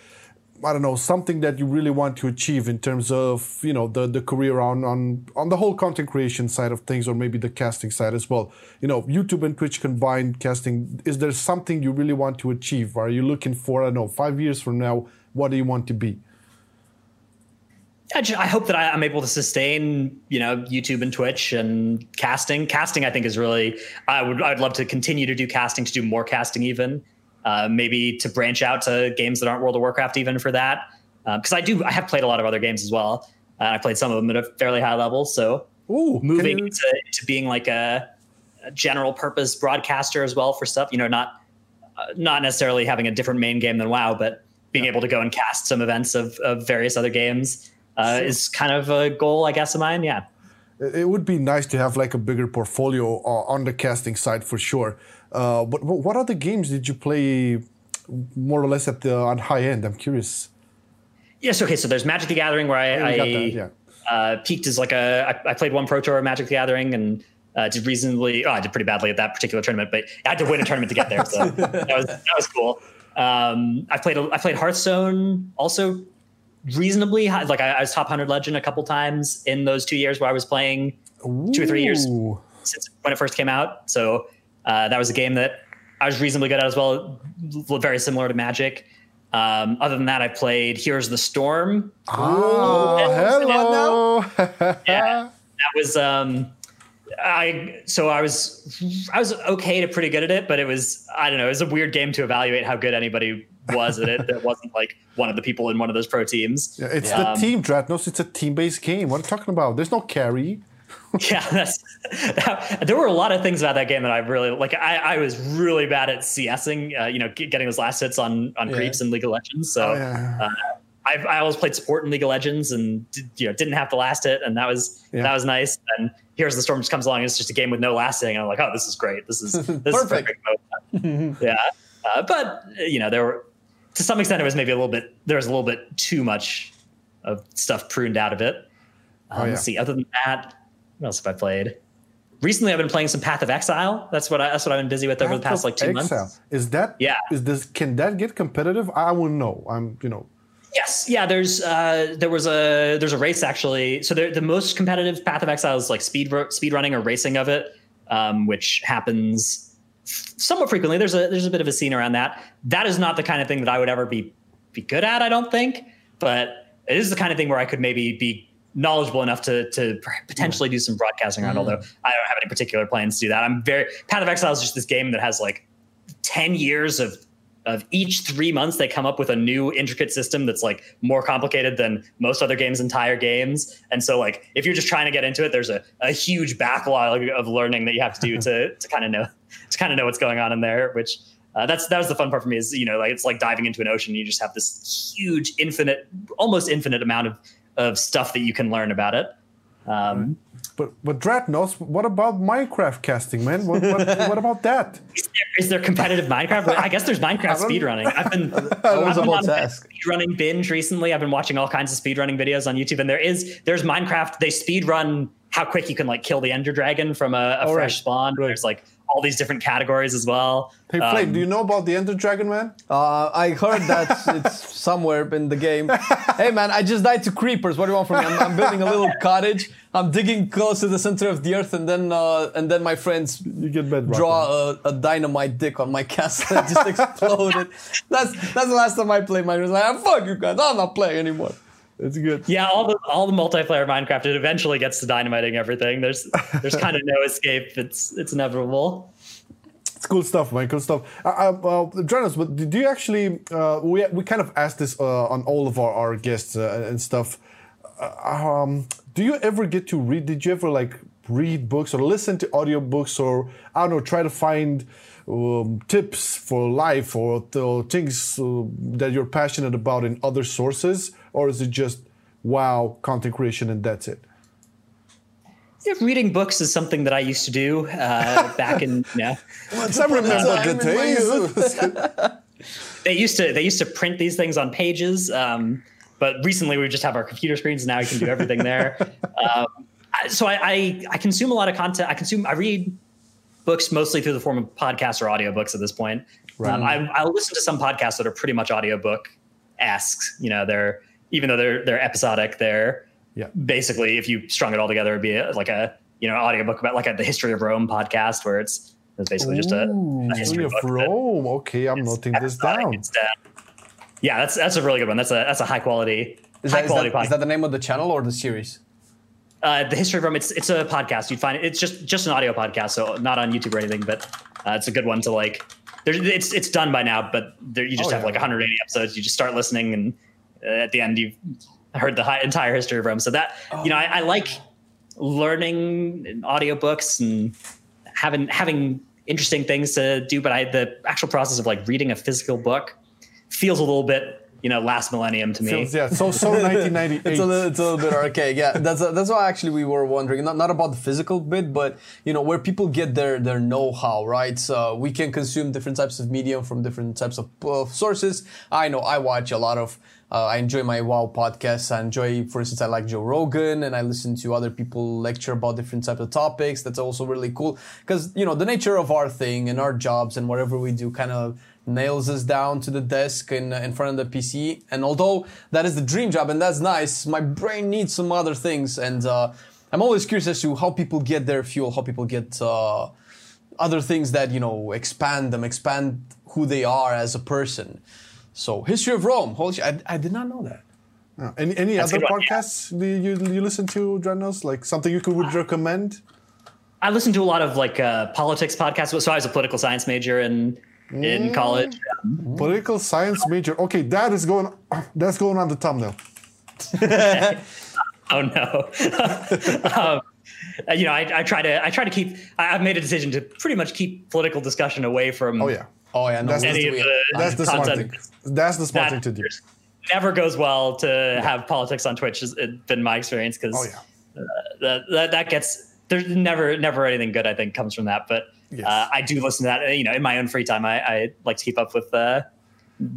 I don't know something that you really want to achieve in terms of you know the the career on on on the whole content creation side of things or maybe the casting side as well. You know, YouTube and Twitch combined casting. Is there something you really want to achieve? Are you looking for I don't know five years from now? What do you want to be? I hope that I'm able to sustain, you know, YouTube and Twitch and casting. Casting, I think, is really. I would. I'd love to continue to do casting, to do more casting, even uh, maybe to branch out to games that aren't World of Warcraft, even for that. Because uh, I do. I have played a lot of other games as well. Uh, I played some of them at a fairly high level. So Ooh, moving you... to, to being like a, a, general purpose broadcaster as well for stuff. You know, not uh, not necessarily having a different main game than WoW, but being yeah. able to go and cast some events of, of various other games uh, is kind of a goal, I guess, of mine. Yeah. It would be nice to have like a bigger portfolio uh, on the casting side for sure. Uh, but what other games did you play more or less at the on high end? I'm curious. Yes. Okay. So there's Magic the Gathering where I, yeah, I that, yeah. uh, peaked as like a. I, I played one Pro Tour of Magic the Gathering and uh, did reasonably. Oh, I did pretty badly at that particular tournament, but I had to win a tournament to get there. So that was that was cool. Um, I played I played Hearthstone also reasonably high. Like I, I, was top hundred legend a couple times in those two years where I was playing Ooh. two or three years since when it first came out. So uh, that was a game that I was reasonably good at as well, very similar to Magic. Um, other than that, I played Heroes of the Storm. Oh, hello. yeah, that was. Um, I so I was I was okay to pretty good at it, but it was I don't know. It was a weird game to evaluate how good anybody was at it. That wasn't like one of the people in one of those pro teams. Yeah, it's um, the team, Dratnos. It's a team-based game. What are you talking about? There's no carry. Yeah, that's, that, there were a lot of things about that game that I really like. I, I was really bad at CSing, uh, you know, getting those last hits on on yeah. creeps in League of Legends. So oh, yeah. uh, I, I always played support in League of Legends, and did, you know didn't have to last hit, and that was yeah. that was nice. And Heroes the storm just comes along. It's just a game with no lasting, and I'm like, oh, this is great. This is this perfect. is perfect yeah, uh, but you know there were to some extent it was maybe a little bit there was a little bit too much of stuff pruned out of it. Um, oh, yeah. Let's see. Other than that, what else have I played? Recently, I've been playing some Path of Exile. That's what I, that's what I've been busy with Path over the past like two Exile. months. Is that yeah? Is this can that get competitive? I wouldn't know. I'm you know. Yes, yeah. There's uh, there was a there's a race actually. So the most competitive Path of Exile is like speed speed running or racing of it, um, which happens somewhat frequently. There's a there's a bit of a scene around that. That is not the kind of thing that I would ever be be good at. I don't think, but it is the kind of thing where I could maybe be knowledgeable enough to to potentially do some broadcasting around. Mm. Although I don't have any particular plans to do that. I'm very Path of Exile is just this game that has like ten years of of each three months they come up with a new intricate system that's like more complicated than most other games entire games and so like if you're just trying to get into it there's a, a huge backlog of learning that you have to do to to kind of know to kind of know what's going on in there which uh, that's that was the fun part for me is you know like it's like diving into an ocean you just have this huge infinite almost infinite amount of of stuff that you can learn about it. Um, But but Dratnos, what about Minecraft casting, man? What, what, what about that? is, there, is there competitive Minecraft? I guess there's Minecraft speedrunning. I've been, I've been on a speedrunning binge recently. I've been watching all kinds of speedrunning videos on YouTube, and there is there's Minecraft. They speedrun how quick you can like kill the Ender Dragon from a, a fresh right. spawn. Right. There's like all these different categories as well. Hey, Um, do you know about the Ender Dragon, man? Uh, I heard that it's somewhere in the game. Hey man, I just died to creepers. What do you want from me? I'm, I'm building a little cottage. I'm digging close to the center of the earth, and then uh, and then my friends You get bedrock. draw a, a dynamite dick on my castle and just exploded. That's that's the last time I played Minecraft. I was like, "Ah, fuck you guys, I'm not playing anymore. It's good. Yeah, all the all the multiplayer Minecraft it eventually gets to dynamiting everything. There's there's kind of no escape. It's it's inevitable. It's cool stuff, man. Cool stuff. Uh, uh, Dratnos, but do you actually? Uh, we we kind of asked this uh, on all of our, our guests uh, and stuff. Uh, um, do you ever get to read? Did you ever like read books or listen to audiobooks or I don't know, try to find um, tips for life or th- things uh, that you're passionate about in other sources, or is it just wow content creation and that's it? Yeah, reading books is something that I used to do uh, back in yeah. I remember the days. They used to they used to print these things on pages, um, but recently we just have our computer screens. And now you can do everything there. um, so I, I I consume a lot of content. I consume I read books mostly through the form of podcasts or audiobooks at this point. Um, I, I'll listen to some podcasts that are pretty much audiobook esque. You know, they're even though they're they're episodic, they're Yeah. basically if you strung it all together, it'd be a, like a you know audiobook about like a, the history of Rome podcast where it's it's basically just a, a history History of Rome. Okay, I'm noting this down. instead. Yeah, that's that's a really good one. That's a that's a high quality Is high that, is, quality that, is podcast. Is that the name of the channel or the series? uh, the history of Rome. It's it's a podcast. You'd find it, it's just just an audio podcast, so not on YouTube or anything. But uh, it's a good one to like. There, it's it's done by now, but there, you just Oh, have yeah. like 180 episodes. You just start listening, and at the end you've heard the hi- entire history of Rome. So that you know, I, I like learning in audiobooks and having having interesting things to do. But I the actual process of like reading a physical book feels a little bit you know last millennium to me. Feels- yeah, so so 1998. It's a little, it's a little bit archaic. Yeah, that's that's why actually we were wondering not not about the physical bit, but you know where people get their their know how. Right, so we can consume different types of medium from different types of uh, sources. I know I watch a lot of. Uh, I enjoy my WoW podcasts. I enjoy, for instance, I like Joe Rogan, and I listen to other people lecture about different types of topics. That's also really cool because you know the nature of our thing and our jobs and whatever we do kind of nails us down to the desk in, in front of the PC. And although that is the dream job and that's nice, my brain needs some other things. And uh, I'm always curious as to how people get their fuel, how people get uh, other things that, you know, expand them, expand who they are as a person. So, History of Rome. Holy shit, I, I did not know that. Yeah. Any any That's other good one, yeah. podcasts do you you listen to, Dratnos? Like something you could would recommend? I listen to a lot of like uh, politics podcasts. So I was a political science major in in college. Political science major. Okay, that is going. That's going on the thumbnail. Oh no. um, uh, you know, I, I try to I try to keep. I, I've made a decision to pretty much keep political discussion away from. Oh yeah, Oh, yeah. That's Any of we- the that's the smart thing. That's the smart that thing to do. never goes well to have politics on Twitch. Has been my experience because Oh yeah. that, that that gets there's never never anything good I think comes from that. But Yes. uh, I do listen to that. You know, in my own free time, I, I like to keep up with uh,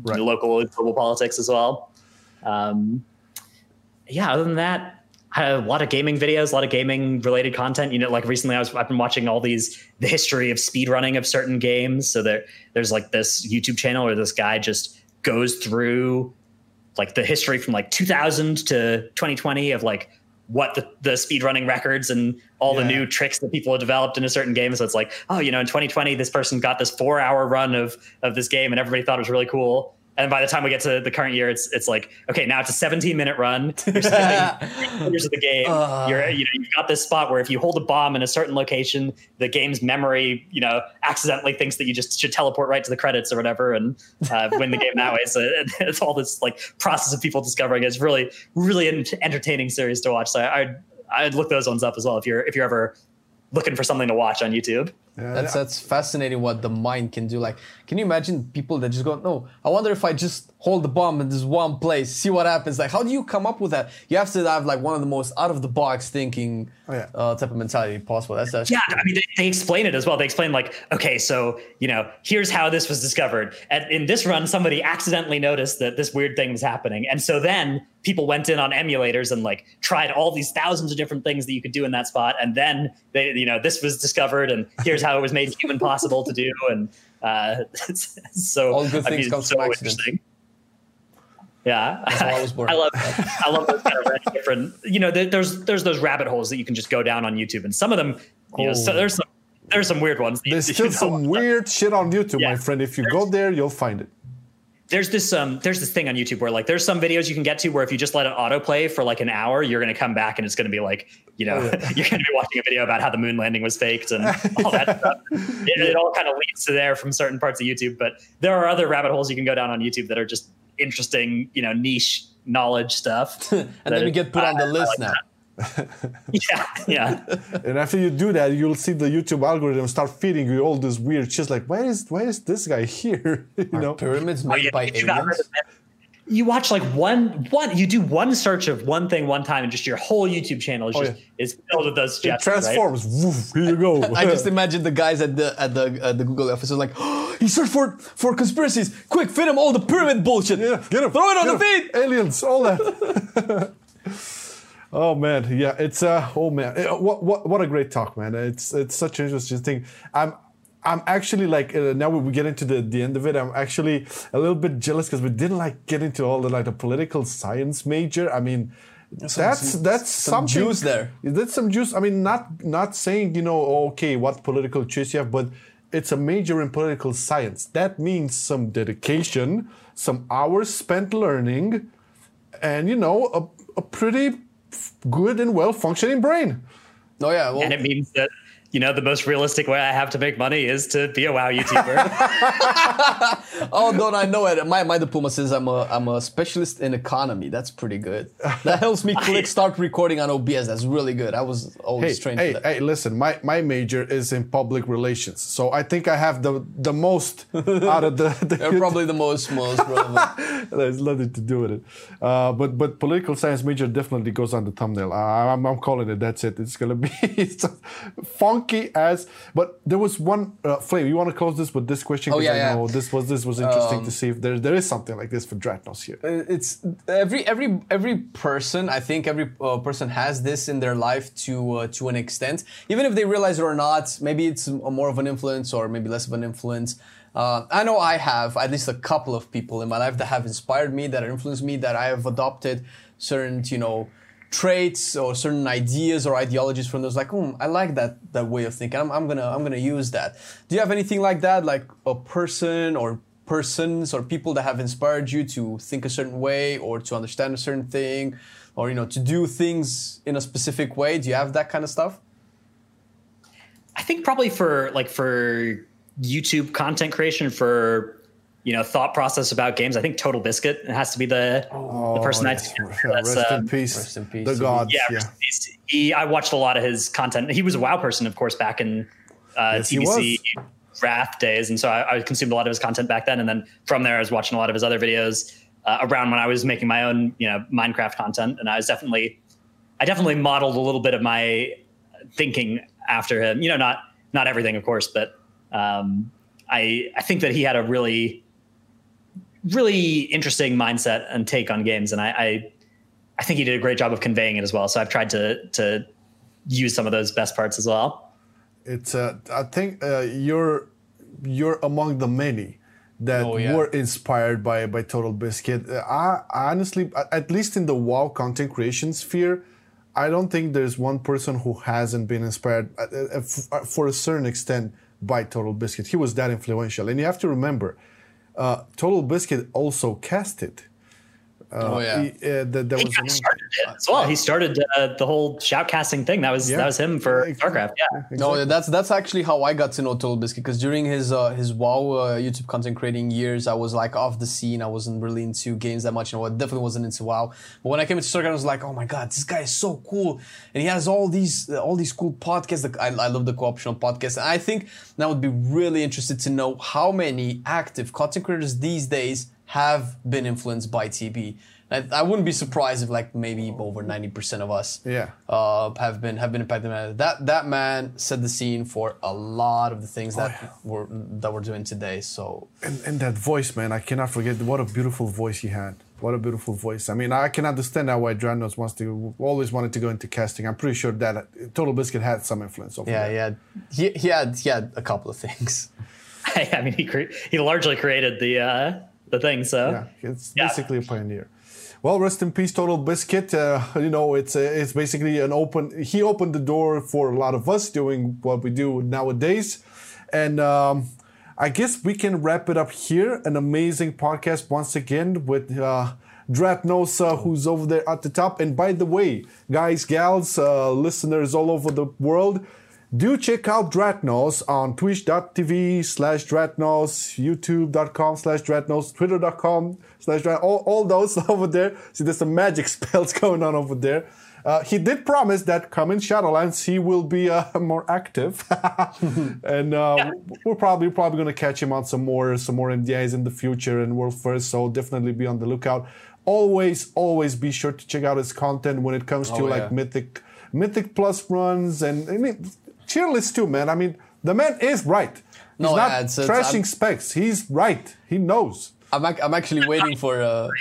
Right. the local and global politics as well. Um, yeah, other than that, a lot of gaming videos, a lot of gaming related content. You know, like recently I was I've been watching all these the history of speedrunning of certain games. So there there's like this YouTube channel where this guy just goes through like the history from like 2000 to 2020 of like what the, the speedrunning records and all the new tricks that people have developed in a certain game. So it's like, oh, you know, in 2020, this person got this four hour run of of this game and everybody thought it was really cool. And by the time we get to the current year, it's it's like, okay, now it's a 17 minute run. You're skipping years of the game. You're you know, you've got this spot where if you hold a bomb in a certain location, the game's memory, you know, accidentally thinks that you just should teleport right to the credits or whatever and uh, win the game that way. So it, it's all this like process of people discovering it. It's really, really an entertaining series to watch. So I, I'd, I'd look those ones up as well if you're if you're ever looking for something to watch on YouTube. That's that's fascinating what the mind can do. Like, can you imagine people that just go, no, I wonder if I just hold the bomb in this one place, see what happens. Like, how do you come up with that? You have to have like one of the most out of the box thinking Oh, yeah. uh, type of mentality possible. That's that's Yeah, I mean, they, they explain it as well. They explain like, okay, so you know, here's how this was discovered. And in this run, somebody accidentally noticed that this weird thing was happening, and so then people went in on emulators and like tried all these thousands of different things that you could do in that spot, and then they, you know, this was discovered, and here's how it was made human possible to do, and uh, so All good I things mean, come so from accident. Yeah, I. I love, I love those kind of different. You know, there, there's there's those rabbit holes that you can just go down on YouTube, and some of them, you know, so Oh. there's some there's some weird ones. There's still some weird shit on YouTube, Yeah. my friend. If you go there, you'll find it. There's this um there's this thing on YouTube where like there's some videos you can get to where if you just let it autoplay for like an hour, you're gonna come back and it's gonna be like you know you're gonna be watching a video about how the moon landing was faked and all that stuff. It, it all kind of leads to there from certain parts of YouTube, but there are other rabbit holes you can go down on YouTube that are just interesting, you know, niche knowledge stuff. and then we get put on the list now. yeah, yeah. And after you do that, you'll see the YouTube algorithm start feeding you all this weird shit. Like, why is why is this guy here? you know? Pyramids Oh, made yeah, by you aliens. You watch like one one you do one search of one thing one time and just your whole YouTube channel is Oh, just yeah. is filled with those It suggestions, right? transforms. Woof, here you go. I just imagine the guys at the at the at the Google office are like, oh, he searched for for conspiracies. Quick, feed him all the pyramid bullshit. Yeah, get him. Throw it on the him. feed. Aliens, all that. Oh man, yeah, it's uh, oh man, Uh, what what what a great talk, man. It's it's such an interesting thing. I'm. I'm actually like uh, now we get into the, the end of it. I'm actually a little bit jealous because we didn't like get into all the like the political science major. I mean, that's some- that's some juice there. That's some juice. I mean, not not saying you know okay what political choice you have, but it's a major in political science. That means some dedication, some hours spent learning, and you know a, a pretty good and well functioning brain. Oh yeah, well, And it means that you know the most realistic way I have to make money is to be a WoW YouTuber. oh, don't I know it? My my diploma says I'm a I'm a specialist in economy. That's pretty good. That helps me click start recording on OBS. That's really good. I was always Hey, trained hey, for that. hey! Listen, my, my major is in public relations, so I think I have the the most out of the. the They're probably the most most relevant. There's nothing to do with it. Uh, but but political science major definitely goes on the thumbnail. I, I'm, I'm calling it. That's it. It's gonna be it's as. But there was one uh, flame. You want to close this with this question? Oh, yeah, I yeah. know this was this was interesting to see if there there is something like this for Dratnos here. it's every every every person i think every uh, person has this in their life to uh, to an extent even if they realize it or not maybe it's more of an influence or maybe less of an influence uh, i know i have at least a couple of people in my life that have inspired me that have influenced me that i have adopted certain you know traits or certain ideas or ideologies from those like hmm i like that that way of thinking. I'm, I'm gonna i'm gonna use that. Do you have anything like that? Like a person or persons or people that have inspired you to think a certain way or to understand a certain thing or you know to do things in a specific way? Do you have that kind of stuff? I think probably for like for YouTube content creation for you know thought process about games. I think Total Biscuit has to be the the person Oh, I yes. that's, rest uh, in peace. rest in peace. The gods. yeah, Yeah. he's- he I watched a lot of his content. He was a WoW person, of course, back in uh, Yes, TBC Wrath days, and so I, I consumed a lot of his content back then. And then from there, I was watching a lot of his other videos uh, around when I was making my own, you know, Minecraft content. And I was definitely, I definitely modeled a little bit of my thinking after him. You know, not not everything, of course, but um, I I think that he had a really really interesting mindset and take on games, and I, I I think he did a great job of conveying it as well. So I've tried to to use some of those best parts as well. It's uh, I think uh, you're you're among the many that Oh, yeah. were inspired by by Total Biscuit. Uh, I I honestly, at- at least in the WoW content creation sphere, I don't think there's one person who hasn't been inspired uh, uh, f- uh, for a certain extent by Total Biscuit. He was that influential, and you have to remember, uh, Total Biscuit also casted Uh, Oh, yeah. he, uh, that, that He was kind of started it as well. He started uh, the whole shoutcasting thing. That was Yeah. that was him for Yeah, StarCraft. Yeah. No, that's that's actually how I got to know Total Biscuit because during his uh, his WoW uh, YouTube content creating years, I was like off the scene. I wasn't really into games that much. You know, I definitely wasn't into WoW. But when I came into StarCraft, I was like, oh my god, this guy is so cool, and he has all these uh, all these cool podcasts. Like, I, I love the co-optional podcast, and I think that would be really interested to know how many active content creators these days have been influenced by TB. I, I wouldn't be surprised if like maybe over ninety percent of us Yeah. uh, have been have been impacted by that. That that man set the scene for a lot of the things that yeah. we're that we're doing today. So And, and that voice, man, I cannot forget what a beautiful voice he had. What a beautiful voice. I mean, I can understand now why Dratnos wants to always wanted to go into casting. I'm pretty sure that uh, Total Biscuit had some influence over yeah, that. he had he, he had he had a couple of things. I mean, he cre- he largely created the uh, the thing. So Yeah, it's Yeah. basically a pioneer. Well, rest in peace, Total Biscuit. Uh, you know, it's uh, it's basically an open. He opened the door for a lot of us doing what we do nowadays, and um, I guess we can wrap it up here. An amazing podcast once again with. Uh, Dratnosa, who's over there at the top. And by the way, guys, gals, uh, listeners all over the world, do check out Dratnos on twitch.tv slash Dratnos, youtube.com slash Dratnos, twitter.com slash Dratnos, all, all those over there. See, there's some magic spells going on over there. Uh, he did promise that come in Shadowlands, he will be uh, more active, and uh, we're probably probably going to catch him on some more some more MDIs in the future and World First. So definitely be on the lookout. Always, always be sure to check out his content when it comes to Oh, like yeah. Mythic, Mythic Plus runs, and I mean tier list too, man. I mean the man is right. He's No, not yeah, it's- it's- trashing I'm- specs. He's right. He knows. I'm ac- I'm actually waiting for. Uh,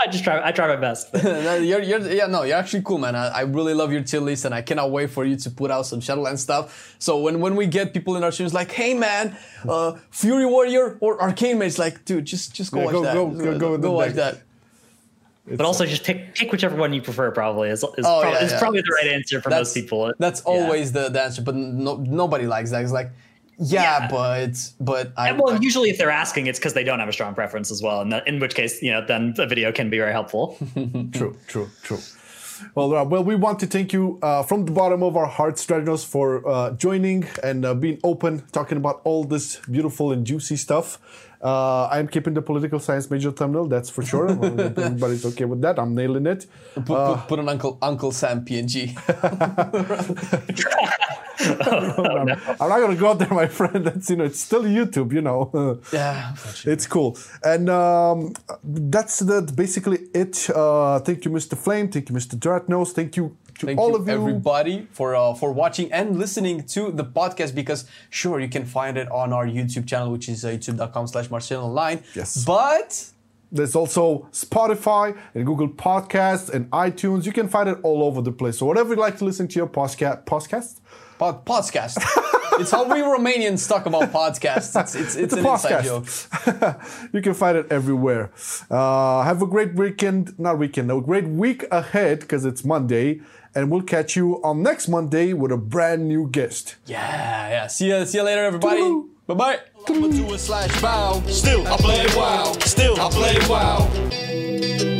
I just try. I try my best. you're, you're, yeah, no, you're actually cool, man. I, I really love your tier list, and I cannot wait for you to put out some Shadowland stuff. So when, when we get people in our streams like, hey, man, uh, Fury Warrior or Arcane Mage, like, dude, just just go Yeah, watch go- that. go- go- go with the watch deck. that. But also just pick pick whichever one you prefer. Probably is is, Oh, prob- yeah, is yeah. probably the right answer for most people. That's Yeah. always the, the answer, but no, nobody likes that. It's like, yeah, Yeah. but but I And, well, I- usually if they're asking, it's because they don't have a strong preference as well. And that, in which case, you know, then a video can be very helpful. True, true, true. Well, uh, well, we want to thank you uh, from the bottom of our hearts, Strategos, for uh, joining and uh, being open, talking about all this beautiful and juicy stuff. Uh, I'm keeping the political science major thumbnail, that's for sure. Everybody's okay with that. I'm nailing it. put, put, put an Uncle Uncle Sam PNG. I'm, I'm not gonna go out there, my friend. That's you know, it's still YouTube, you know. yeah, It's cool, and um, that's the, basically it. Uh, thank you, Mr. Flame. Thank you, Mr. Dratnos. Thank you to Thank all you, of you. everybody, for uh, for watching and listening to the podcast. Because sure, you can find it on our YouTube channel, which is uh, youtube.com/slash Marcel Online. Yes. but There's also Spotify and Google Podcasts and iTunes. You can find it all over the place. So whatever you like to listen to your podcast, podcast, pod, podcast. it's how we Romanians talk about podcasts. It's it's, it's, a an inside joke. you can find it everywhere. Uh, have a great weekend, not weekend, a great week ahead because it's Monday, and we'll catch you on next Monday with a brand new guest. Yeah, yeah. See you see you later, everybody. Bye bye. I'ma do it slash bow. Still, I play wow. Still, I play wow.